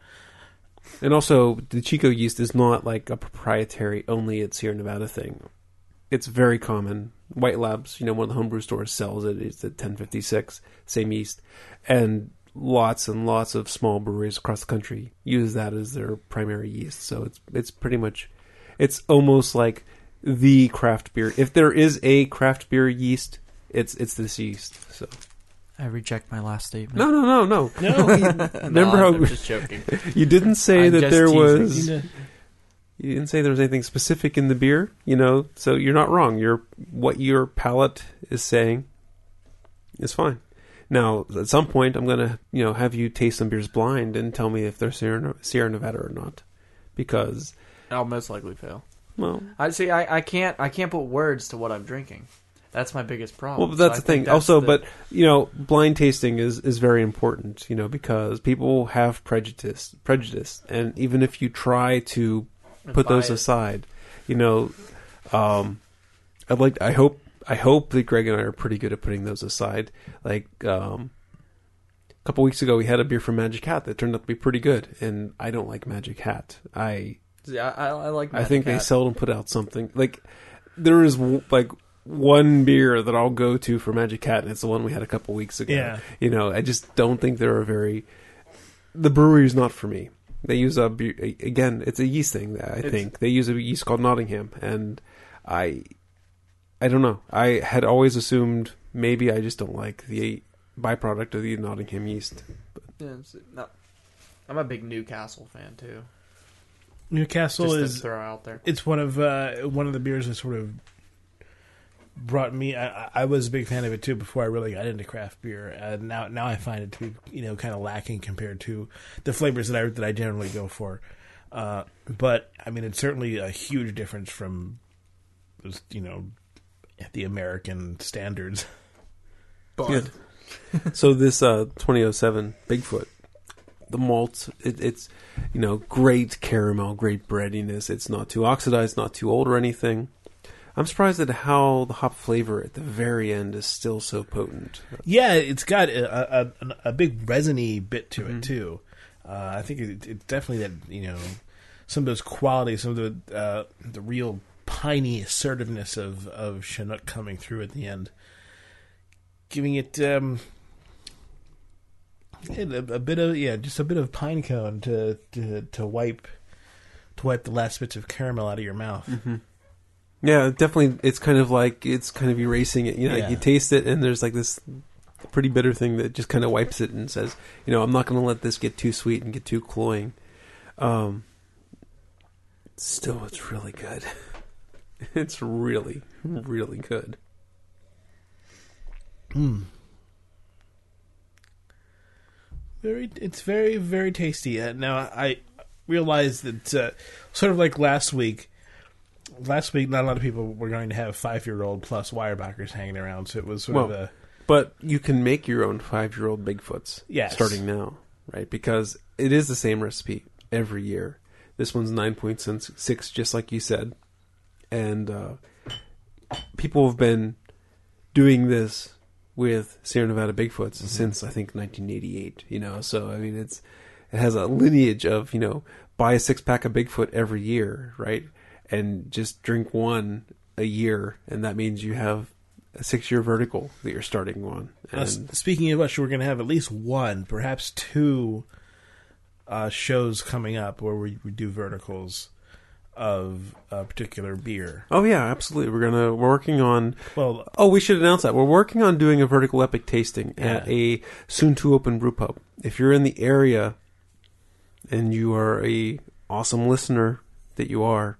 And also, the Chico yeast is not like a proprietary only at Sierra Nevada thing. It's very common. White Labs, you know, one of the homebrew stores sells it. It's at 1056, same yeast, and lots and lots of small breweries across the country use that as their primary yeast. So it's it's pretty much, it's almost like the craft beer. If there is a craft beer yeast, it's it's this yeast. So I reject my last statement. no, no, no, no. No, Remember no, how- I'm just joking. You didn't say I'm that there teasing. was. You didn't say there was anything specific in the beer, you know. So you're not wrong. Your what your palate is saying is fine. Now, at some point, I'm gonna, you know, have you taste some beers blind and tell me if they're Sierra, Sierra Nevada or not, because, I'll most likely fail. well, I see. I, I can't. I can't put words to what I'm drinking. That's my biggest problem. well, So that's I the thing. that's also, the- but you know, blind tasting is is very important, you know, because people have prejudice, prejudice, and even if you try to put those bias. aside. You know, um, I'd like. I hope. I hope that Greg and I are pretty good at putting those aside. Like um, a couple weeks ago, we had a beer from Magic Hat that turned out to be pretty good, and I don't like Magic Hat. I See, I, I, I like. I think Magic they seldom put out something like there is w- like one beer that I'll go to for Magic Hat, and it's the one we had a couple weeks ago. Yeah. You know, I just don't think they're a very. The brewery is not for me. They use a again. It's a yeast thing. I It's- think they use a yeast called Nottingham, and I, I don't know. I had always assumed maybe I just don't like the byproduct of the Nottingham yeast. Yeah, it's- no. I'm a big Newcastle fan too. Newcastle Just is to throw out there. it's one of uh, one of the beers that sort of brought me. I, I was a big fan of it too before I really got into craft beer. And now now I find it to be you know kind of lacking compared to the flavors that I that I generally go for. Uh, but I mean, it's certainly a huge difference from you know the American standards. Good. so this uh, 2007 Bigfoot, the malt, it, it's you know great caramel, great breadiness. It's not too oxidized, not too old or anything. I'm surprised at how the hop flavor at the very end is still so potent. Yeah, it's got a, a, a, big resiny bit to it too. Uh, I think it, it's definitely that you know some of those qualities, some of the uh, the real piney assertiveness of of Chinook coming through at the end, giving it um, a, a bit of yeah, just a bit of pine cone to to to wipe to wipe the last bits of caramel out of your mouth. Yeah, definitely. It's kind of like it's kind of erasing it. You know, Yeah. you taste it, and there's like this pretty bitter thing that just kind of wipes it and says, you know, I'm not going to let this get too sweet and get too cloying. Um, still, it's really good. it's really, really good. Mm. Very, it's very, very tasty. Uh, now I realize that uh, sort of like last week. Last week, not a lot of people were going to have five-year-old plus Weyerbacher's hanging around, so it was sort of a But you can make your own five year old Bigfoots Yes. starting now, right? Because it is the same recipe every year. This one's 9.6, just like you said. And uh, people have been doing this with Sierra Nevada Bigfoots since, I think, 1988, you know? So, I mean, it's it has a lineage of, you know, buy a six pack of Bigfoot every year, right? And just drink one a year, and that means you have a six year vertical that you're starting on. Uh, s- And speaking of which, we're going to have at least one, perhaps two uh, shows coming up where we, we do verticals of a particular beer. oh yeah, absolutely. We're gonna we're working on. Well, Oh, we should announce that we're working on doing a vertical epic tasting at a soon to open brew pub. If you're in the area and you are a awesome listener that you are,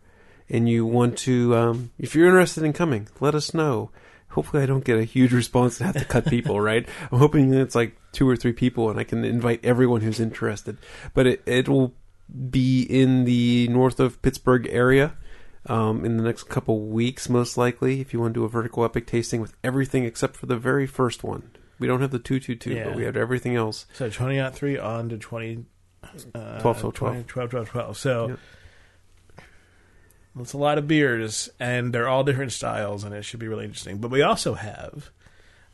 and you want to, um, if you're interested in coming, let us know. Hopefully, I don't get a huge response and have to cut people. Right? I'm hoping that it's like two or three people, and I can invite everyone who's interested. But it it will be in the north of Pittsburgh area um, in the next couple weeks, most likely. If you want to do a vertical epic tasting with everything except for the very first one, we don't have the two two two, Yeah. but we have everything else. So 20 out 3 on to 20. Uh, 12, 12, 20, 12, 12, 12. So Yep. It's a lot of beers, and they're all different styles, and it should be really interesting. But we also have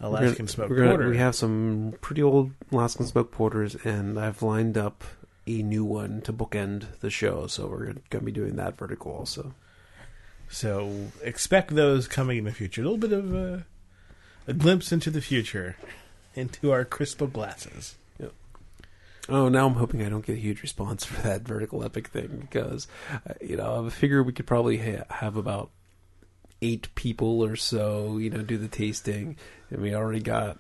Alaskan gonna- Smoked we're gonna- Porter. We have some pretty old Alaskan smoked porters, and I've lined up a new one to bookend the show. So we're going to be doing that vertical also. So expect those coming in the future. A little bit of a, a glimpse into the future, into our crystal glasses. Oh, now I'm hoping I don't get a huge response for that vertical epic thing because, uh, you know, I figure we could probably ha- have about eight people or so, you know, do the tasting, and we already got.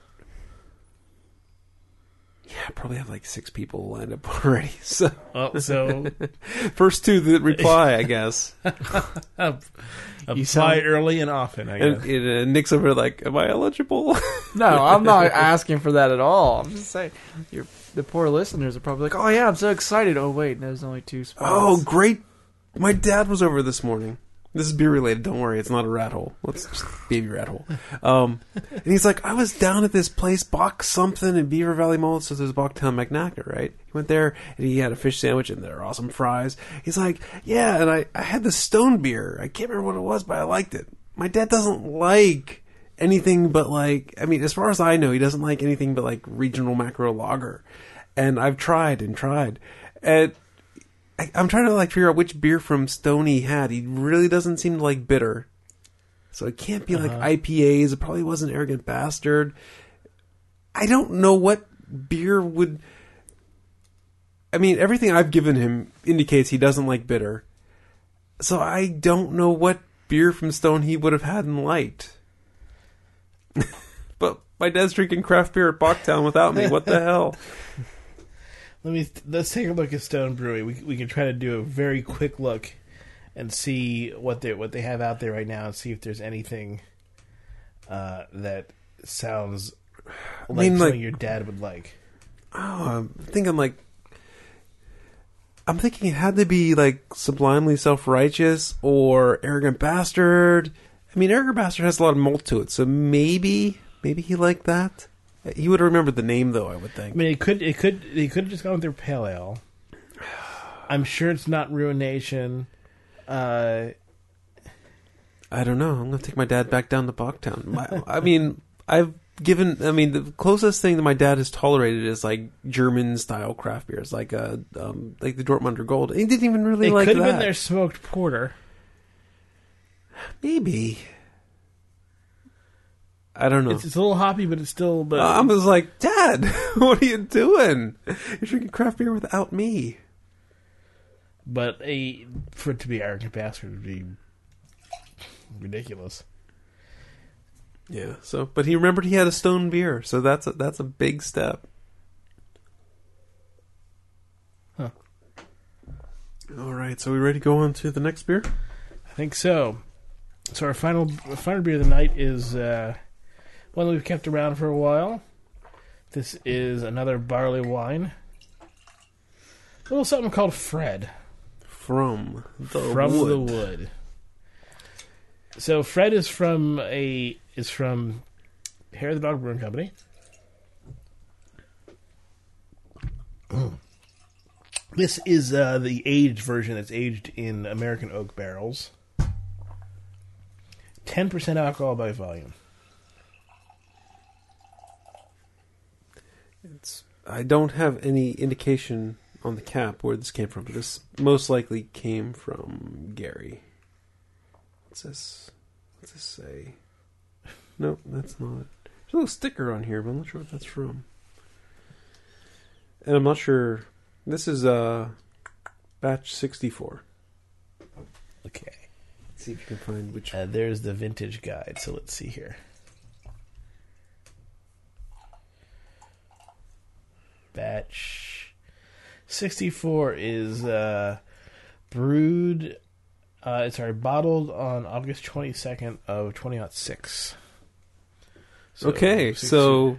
Yeah, probably have like six people lined up already. So Oh, so first two that reply, I guess. apply sound- early and often. I And, guess. and uh, Nick's over like, "Am I eligible?" No, I'm not asking for that at all. I'm just saying, you're, the poor listeners are probably like, "Oh yeah, I'm so excited." Oh wait, there's only two spots. oh, great! My dad was over this morning. This is beer related. Don't worry, it's not a rat hole. Let's just baby rat hole. Um, and he's like, I was down at this place, Bock something in Beaver Valley Mall. So there's Bocktown Monaca, right? He went there and he had a fish sandwich and there are awesome fries. He's like, yeah, and I I had the Stone beer. I can't remember what it was, but I liked it. My dad doesn't like anything but like I mean, as far as I know, he doesn't like anything but like regional macro lager. And I've tried and tried. And I, I'm trying to like figure out which beer from Stone he had. He really doesn't seem to like bitter. So it can't be like uh-huh. IPAs. It probably wasn't Arrogant Bastard. I don't know what beer would. I mean, everything I've given him indicates he doesn't like bitter. So I don't know what beer from Stone he would have had and liked. but my dad's drinking craft beer at Bocktown without me. What the hell? Let me let's take a look at Stone Brewery. We we can try to do a very quick look and see what they what they have out there right now, and see if there's anything uh, that sounds like mean, something like- your dad would like. Oh, I think I'm like I'm thinking it had to be like sublimely self-righteous or arrogant bastard. I mean, arrogant bastard has a lot of malt to it, so maybe maybe he liked that. He would remember the name though. I would think. I mean, it could it could they could have just gone with their pale ale. I'm sure it's not ruination. Uh, I don't know. I'm gonna take my dad back down to Bocktown. My, I mean, I've given. I mean, the closest thing that my dad has tolerated is like German style craft beers, like uh, um, like the Dortmunder Gold. He didn't even really it like could have been their smoked porter. Maybe. I don't know. It's, it's a little hoppy, but it's still. But I was like, Dad, what are you doing? You're drinking craft beer without me. but a for it to be arrogant bastard would be ridiculous. Yeah. So, but he remembered he had a stone beer, so that's a, that's a big step. Huh. All right. So we ready to go on to the next beer? I think so. So our final final beer of the night is uh, one we've kept around for a while. This is another barley wine. A little something called Fred From the from wood. the wood. So Fred is from a is from Hair of the Dog Brewing Company. This is uh, the aged version that's aged in American oak barrels. Ten percent alcohol by volume. It's, I don't have any indication on the cap where this came from, but this most likely came from Gary. What's this? What's this say? Nope, that's not it. There's a little sticker on here, but I'm not sure what that's from. And I'm not sure. This is uh, batch 64. Okay. Let's see if you can find which. Uh, there's the vintage guide. So let's see here. Batch 64 is uh, brewed. Uh, it's sorry, bottled on August 22nd of 2006. So, okay, 60 so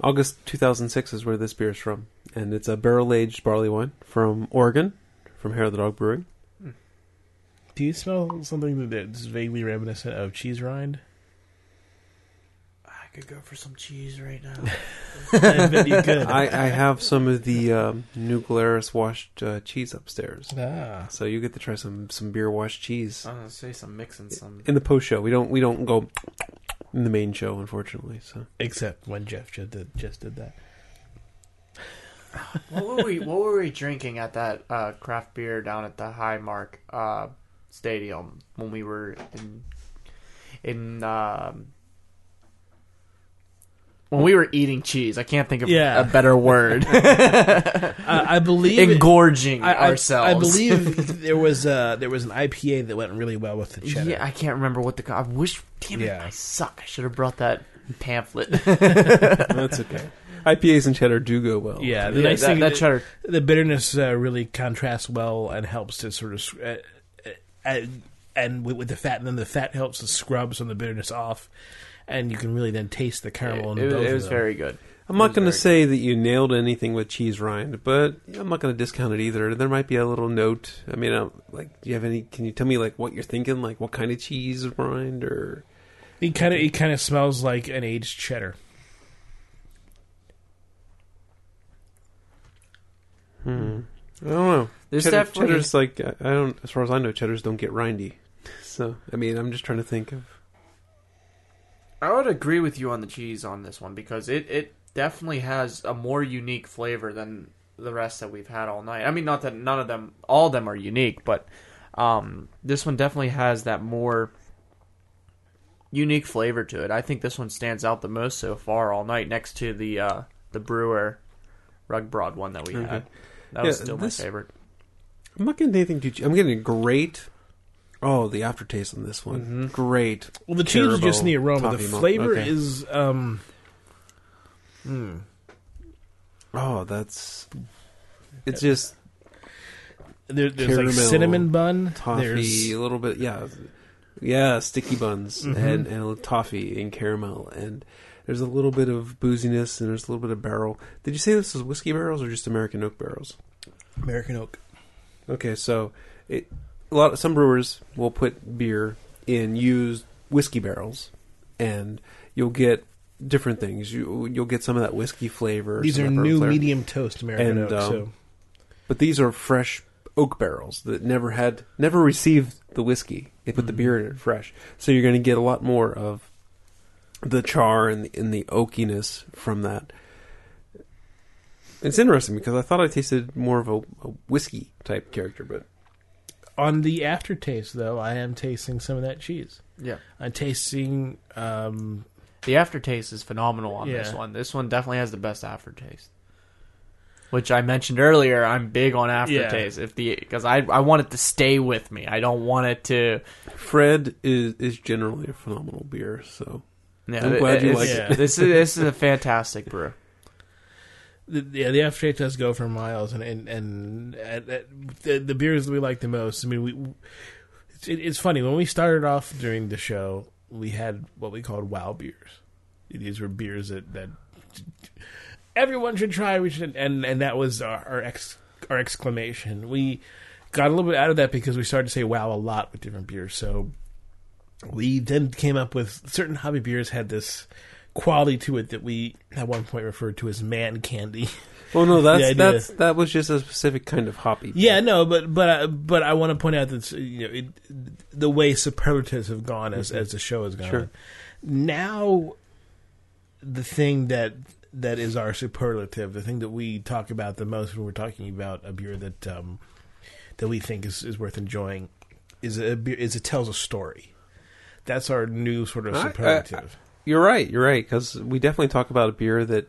August 2006 is where this beer is from, and it's a barrel aged barley wine from Oregon, from Hair of the Dog Brewing. do you smell something that's vaguely reminiscent of cheese rind? I could go for some cheese right now. I bet you could. I, I have some of the um, New Glarus washed uh, cheese upstairs, ah. so you get to try some some beer washed cheese I was gonna say some mixing some. in the post show. We don't we don't go in the main show, unfortunately. So Except when Jeff just did, just did that. what were we What were we drinking at that uh, craft beer down at the Highmark uh, Stadium when we were in in um, when we were eating cheese? I can't think of Yeah. a better word. Uh, I believe it- Engorging I, I- ourselves. I believe there was uh, there was an IPA that went really well with the cheddar. Yeah, I can't remember what the. co- I wish. Damn it! Yeah. I suck. I should have brought that pamphlet. That's okay. IPAs and cheddar do go well. Yeah, the Yeah, nice that, thing that cheddar. the bitterness uh, really contrasts well and helps to sort of uh, uh, and with, with the fat, and then the fat helps to scrub some of the bitterness off, and you can really then taste the caramel. It, in it, both it of was them. very good. I'm not going to very say that you nailed anything with cheese rind, but I'm not going to discount it either. There might be a little note. I mean, uh, like, do you have any? Can you tell me like what you're thinking? Like, what kind of cheese rind or? It kind of it kind of smells like an aged cheddar. Hmm. I don't know. There's Cheddar, definitely cheddar's like I I don't. As far as I know, cheddars don't get rindy. So I mean, I'm just trying to think of. I would agree with you on the cheese on this one because it, it definitely has a more unique flavor than the rest that we've had all night. I mean, not that none of them, all of them are unique, but um, this one definitely has that more unique flavor to it. I think this one stands out the most so far all night, next to the uh, the Brewer Rug Broad one that we Okay. had. That was still this- my favorite. I'm not getting anything too. I'm getting a great. Oh, the aftertaste on this one, Mhm. great. Well, the cheese is just in the Caramel aroma. The flavor Okay. is um. hmm. Oh, that's. It's just There, there's like cinnamon bun. toffee, There's a little bit, yeah, yeah, sticky buns Mhm. and and toffee and caramel, and there's a little bit of booziness and there's a little bit of barrel. Did you say this was whiskey barrels or just American oak barrels? American oak. Okay, so it, a lot of some brewers will put beer in used whiskey barrels, and you'll get different things. You you'll get some of that whiskey flavor. These are of that bourbon new flavor. medium toast American And, oak. um, so but these are fresh oak barrels that never had never received the whiskey. They put the Mhm. beer in it fresh, so you're going to get a lot more of the char and the, and the oakiness from that. It's interesting because I thought I tasted more of a, a whiskey type character, but on the aftertaste, though, I am tasting some of that cheese. Yeah. I'm tasting. Um, The aftertaste is phenomenal on this one. This one definitely has the best aftertaste. Which I mentioned earlier, I'm big on aftertaste. If the because I I want it to stay with me. I don't want it to. Fred is is generally a phenomenal beer. So Yeah, I'm glad you it's- like it. This is this is a fantastic brew. The, yeah, the aftertaste does go for miles, and and, and uh, uh, the, the beers that we like the most. I mean, we. It's, it, it's funny when we started off during the show, we had what we called wow beers. These were beers that that everyone should try. We should, and and that was our, our ex our exclamation. We got a little bit out of that because we started to say wow a lot with different beers. So we then came up with certain hobby beers had this quality to it that we at one point referred to as man candy. well, no, that's that's that was just a specific kind of hoppy. yeah, no, but but I, but I want to point out that you know it, the way superlatives have gone as as the show has gone. Sure. Now, the thing that that is our superlative, the thing that we talk about the most when we're talking about a beer that um, that we think is, is worth enjoying, is a beer is it tells a story. That's our new sort of I- I- superlative. You're right. You're right because we definitely talk about a beer that,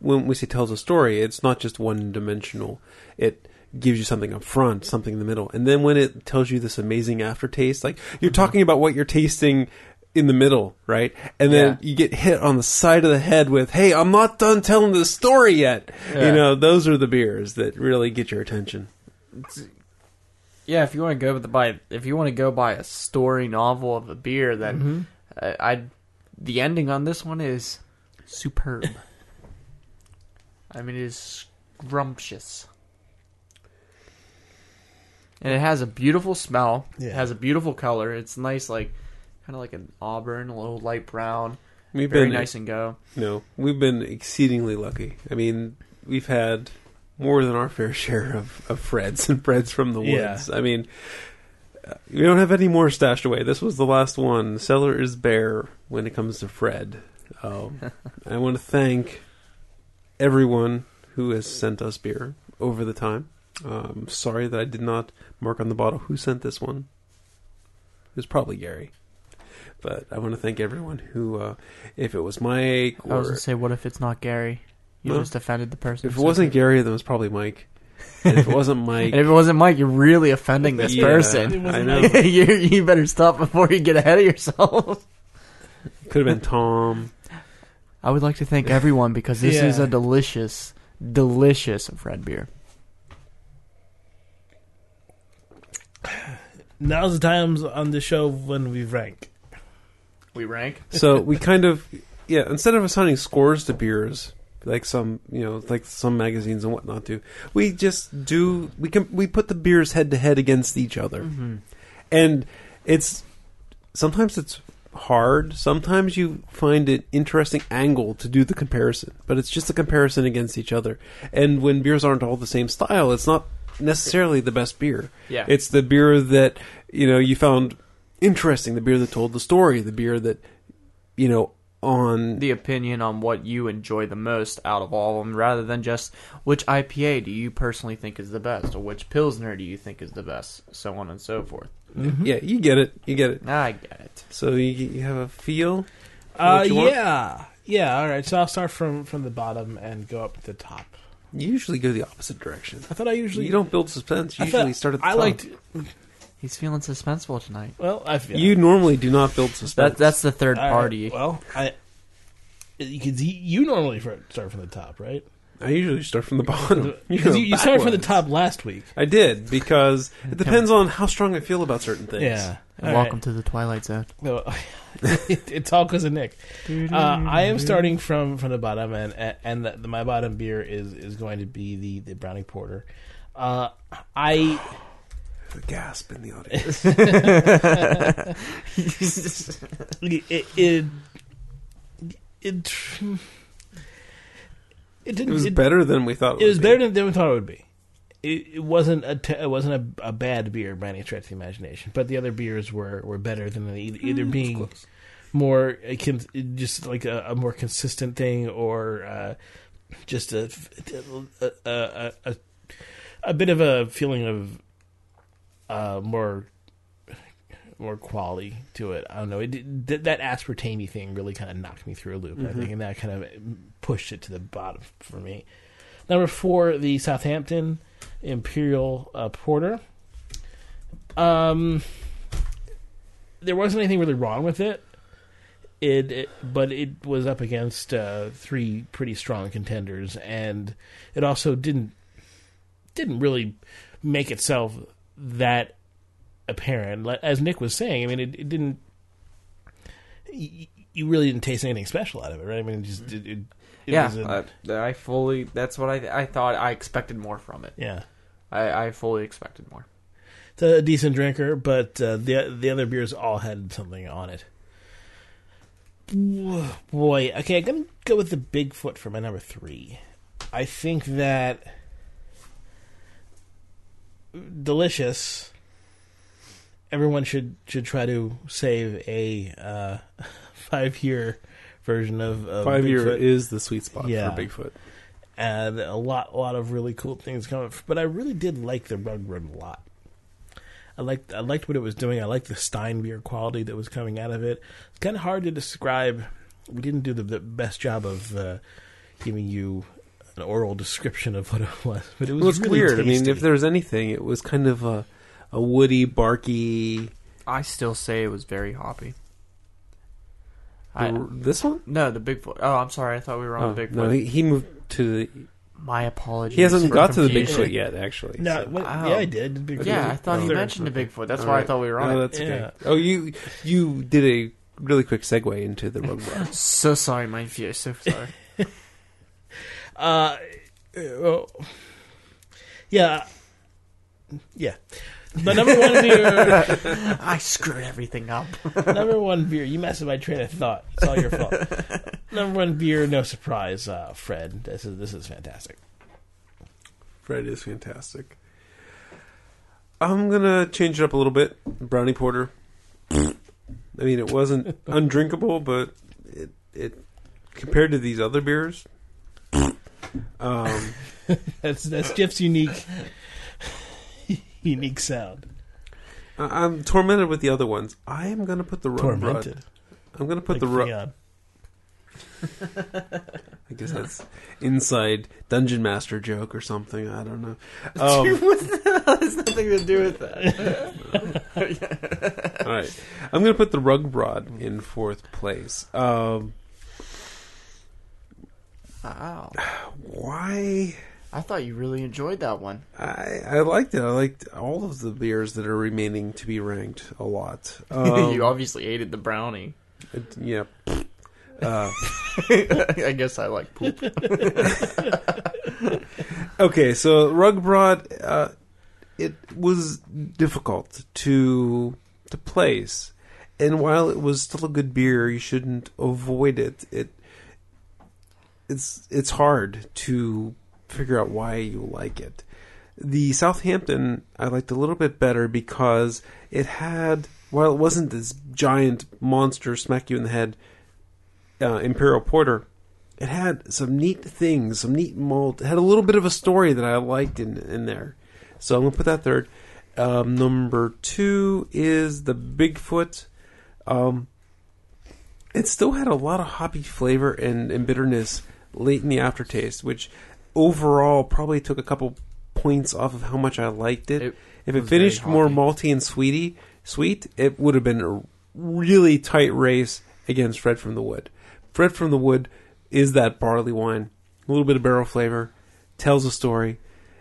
when we say tells a story, it's not just one dimensional. It gives you something up front, something in the middle, and then when it tells you this amazing aftertaste, like you're talking about what you're tasting in the middle, right? And then Yeah. you get hit on the side of the head with, "Hey, I'm not done telling the story yet." Yeah. You know, those are the beers that really get your attention. Yeah, if you want to go with the by if you want to go by a story novel of a beer, then Mhm. I, I the ending on this one is superb. I mean, it is scrumptious. And it has a beautiful smell. It has a beautiful color. It's nice, like kind of like an auburn, a little light brown. We've Very been nice and go. No, we've been exceedingly lucky. I mean, we've had more than our fair share of, of Freds and Freds from the Yeah. woods. I mean, we don't have any more stashed away. This was the last one. The cellar is bare when it comes to Fred. Um, I want to thank everyone who has sent us beer over the time. Um, sorry that I did not mark on the bottle who sent this one. It was probably Gary. But I want to thank everyone who, uh, if it was Mike I was gonna say, what if it's not Gary? You No. just offended the person. if it wasn't Gary, then it was probably Mike. And if it wasn't Mike, And if it wasn't Mike, you're really offending this Yeah, person. I know. you, you better stop before you get ahead of yourself. Could have been Tom. I would like to thank everyone because this is a delicious, delicious red beer. Now's the times on the show when we rank. We rank. So we kind of, yeah, instead of assigning scores to beers, like some, you know, like some magazines and whatnot do, we just do, we can, we put the beers head to head against each other. Mm-hmm. And it's, sometimes it's hard. Sometimes you find an interesting angle to do the comparison, but it's just a comparison against each other. And when beers aren't all the same style, it's not necessarily the best beer. Yeah. It's the beer that you know you found interesting, the beer that told the story, the beer that you know on the opinion on what you enjoy the most out of all of them, rather than just which IPA do you personally think is the best, or which Pilsner do you think is the best, so on and so forth. yeah, you get it, you get it. I get it. So you, you have a feel. for Uh, what you want? yeah, yeah. All right, so I'll start from from the bottom and go up to the top. You usually go the opposite direction. I thought I usually You don't build suspense. You usually start at the I top. liked. He's feeling suspenseful tonight. Well, I feel You normally do not build suspense. That that's the third All right, party. Well, I. Because you normally fir- start from the top, right? I usually start from the bottom. Because you, you started from the backwards. top last week. I did because it depends on how strong I feel about certain things. Yeah. And All welcome right. to the Twilight Zone. No, it, it's all because of Nick. Uh, I am starting from, from the bottom, and and the, my bottom beer is, is going to be the, the brownie porter. Uh, I The gasp in the audience. it it it, it, it didn't. It was it- better than we thought. It, It was would better be. than, than we thought it would be. It, it wasn't a te- it wasn't a, a bad beer by any stretch of the imagination, but the other beers were, were better than the, either, either being more uh, con- just like a, a more consistent thing or uh, just a, a, a, a, a bit of a feeling of uh, more more quality to it. I don't know. It, did- that, aspartame thing really kind of knocked me through a loop, I think, and that kind of pushed it to the bottom for me. Number four, the Southampton Imperial uh, Porter. Um, there wasn't anything really wrong with it. It, it but it was up against uh, three pretty strong contenders, and it also didn't didn't really make itself that apparent. As Nick was saying, I mean, it, it didn't. You, really didn't taste anything special out of it, right? I mean, it just it, it, yeah, was a- I, I fully. That's what I I thought. I expected more from it. yeah. I, I fully expected more. It's a decent drinker, but uh, the the other beers all had something on it. Boy, okay, I'm gonna go with the Bigfoot for my number three. I think that delicious. Everyone should should try to save a uh, five year version of, of Five year is the sweet spot Yeah. for Bigfoot. and a lot, a lot of really cool things coming. But I really did like the Rugbrod a lot. I liked, I liked what it was doing. I liked the Stein beer quality that was coming out of it. It's kind of hard to describe. We didn't do the, the best job of uh, giving you an oral description of what it was, but it was Well, it's really weird. I mean, tasty. if there's anything, it was kind of a, a woody, barky. I still say it was very hoppy. I, this one? no, the Bigfoot. Oh, I'm sorry. I thought we were on Oh, Bigfoot. no, he, he moved to the. My apologies. He hasn't for got to the confusion. Bigfoot yet, actually. no, so- what- Oh. yeah, I did. Big Yeah, I thought he oh, mentioned the Bigfoot. That's All why I thought we were oh, on No, it. that's okay. Yeah. Oh, you you did a really quick segue into the Rugbrod. So sorry, my fear. So sorry. Uh, well, yeah, yeah. The number one beer. I screwed everything up. Number one beer. You messed with my train of thought. It's all your fault. Number one beer. No surprise, uh, Fred. This is this is fantastic. Fred is fantastic. I'm gonna change it up a little bit. Brownie porter. I mean, it wasn't undrinkable, but it it compared to these other beers, Um, That's that's Jeff's unique unique sound. I- I'm tormented with the other ones. I am going to put the rug Tormented. broad. I'm going to put Like the rug. Theon. I guess that's inside dungeon master joke or something. I don't know. Um, what the hell has nothing to do with that? all right, I'm going to put the Rugbrod in fourth place. Um, wow. why? I thought you really enjoyed that one. I I liked it. I liked all of the beers that are remaining to be ranked a lot. Um, you obviously hated the brownie. it- yeah. Uh, I guess I like poop. okay, so Rugbrod, uh, it was difficult to to place, and while it was still a good beer, you shouldn't avoid it. It it's it's hard to figure out why you like it. The Southampton I liked a little bit better because it had while it wasn't this giant monster smack you in the head uh, imperial porter it had some neat things, some neat malt. It had a little bit of a story that I liked in in there. So I'm gonna put that third. Um, number two is the Bigfoot. Um, it still had a lot of hoppy flavor and, and bitterness late in the aftertaste, which overall probably took a couple points off of how much I liked it. It if it was very finished more malty and sweety, sweet, it would have been a really tight race against Fred from the Wood. Fred from the Wood is that barley wine, a little bit of barrel flavor, tells a story.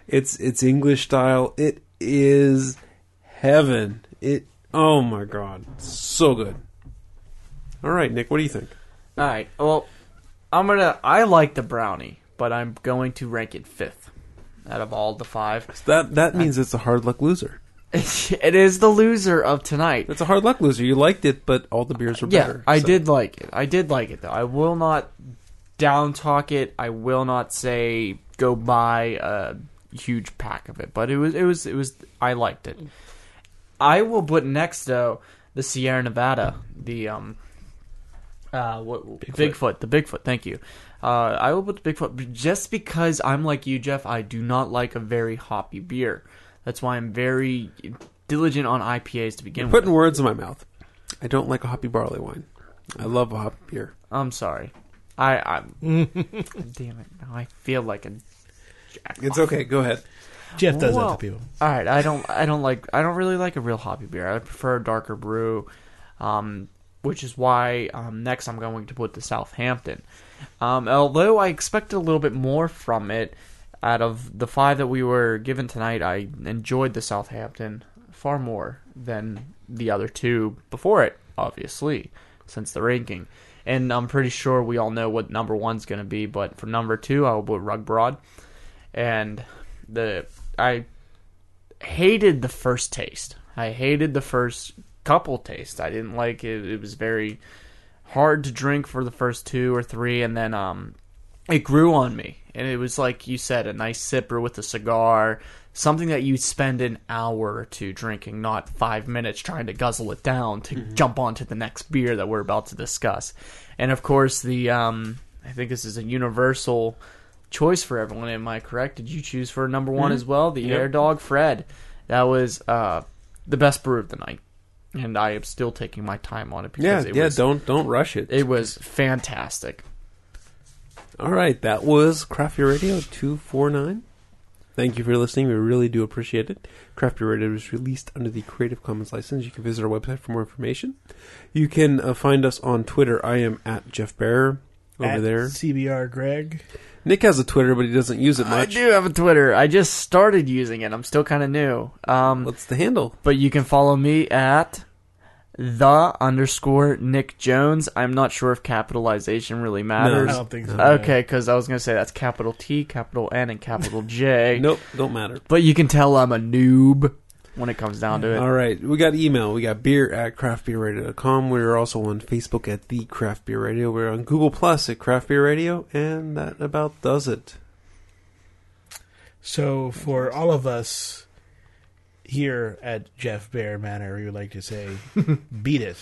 It's it's English style. It is heaven. It oh my god, so good. All right, Nick, what do you think? All right. Well, I'm gonna. I like the brownie, but I'm going to rank it fifth out of all the five. That that means it's a hard luck loser. it is the loser of tonight. It's a hard luck loser. You liked it, but all the beers were Yeah, better. I so. did like it. I did like it though. I will not down talk it. I will not say go buy a huge pack of it, but it was it was it was I liked it. I will put next though the Sierra Nevada, the um uh what Bigfoot. Bigfoot, the Bigfoot, thank you. Uh I will put the Bigfoot just because I'm like you Jeff, I do not like a very hoppy beer. That's why I'm very diligent on IPAs to begin You're with. putting words in my mouth. I don't like a hoppy barley wine. I love a hoppy beer. I'm sorry. I I'm damn it. Now I feel like a jack. It's okay. Go ahead. Jeff does Well, that to people. All right, I don't I don't like I don't really like a real hoppy beer. I prefer a darker brew. Um which is why um, next I'm going to put the Southampton. Um, although I expected a little bit more from it, out of the five that we were given tonight, I enjoyed the Southampton far more than the other two before it, obviously, since the ranking. And I'm pretty sure we all know what number one's going to be, but for number two, I will put Rugbrod. And the I hated the first taste. I hated the first couple tastes. I didn't like it. It was very hard to drink for the first two or three, and then um, it grew on me. And it was like you said, a nice sipper with a cigar, something that you spend an hour or two drinking, not five minutes trying to guzzle it down to jump onto the next beer that we're about to discuss. And of course, the um, I think this is a universal choice for everyone. Am I correct? Did you choose for number one Mhm. as well? The Yep. Air Dog Fred. That was uh, the best brew of the night, and I am still taking my time on it because Yeah, it yeah. was Don't don't rush it. it was fantastic. All right, that was Craft Beer Radio two four nine. Thank you for listening. We really do appreciate it. Craft Beer Radio is released under the Creative Commons license. You can visit our website for more information. You can uh, find us on Twitter. I am at Jeff Bear over At there. CBR Greg. Nick has a Twitter, but he doesn't use it much. I much. do have a Twitter. I just started using it. I'm still kind of new. Um, What's the handle? but you can follow me at the underscore Nick Jones. I'm not sure if capitalization really matters. I matters. don't think so. Okay, because I was gonna say that's capital T, capital N, and capital J. Nope, don't matter. But you can tell I'm a noob when it comes down to it. All right, we got email. We got beer at craftbeerradio.com. We're also on Facebook at the Craft Beer Radio. We're on Google Plus at Craft Beer Radio, and that about does it. So for all of us here at Jeff Bear Manor, we would like to say, beat it.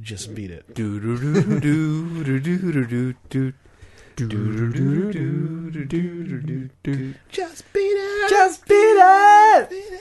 Just beat it. Do do do do do do do do do. Just beat it. Just beat it.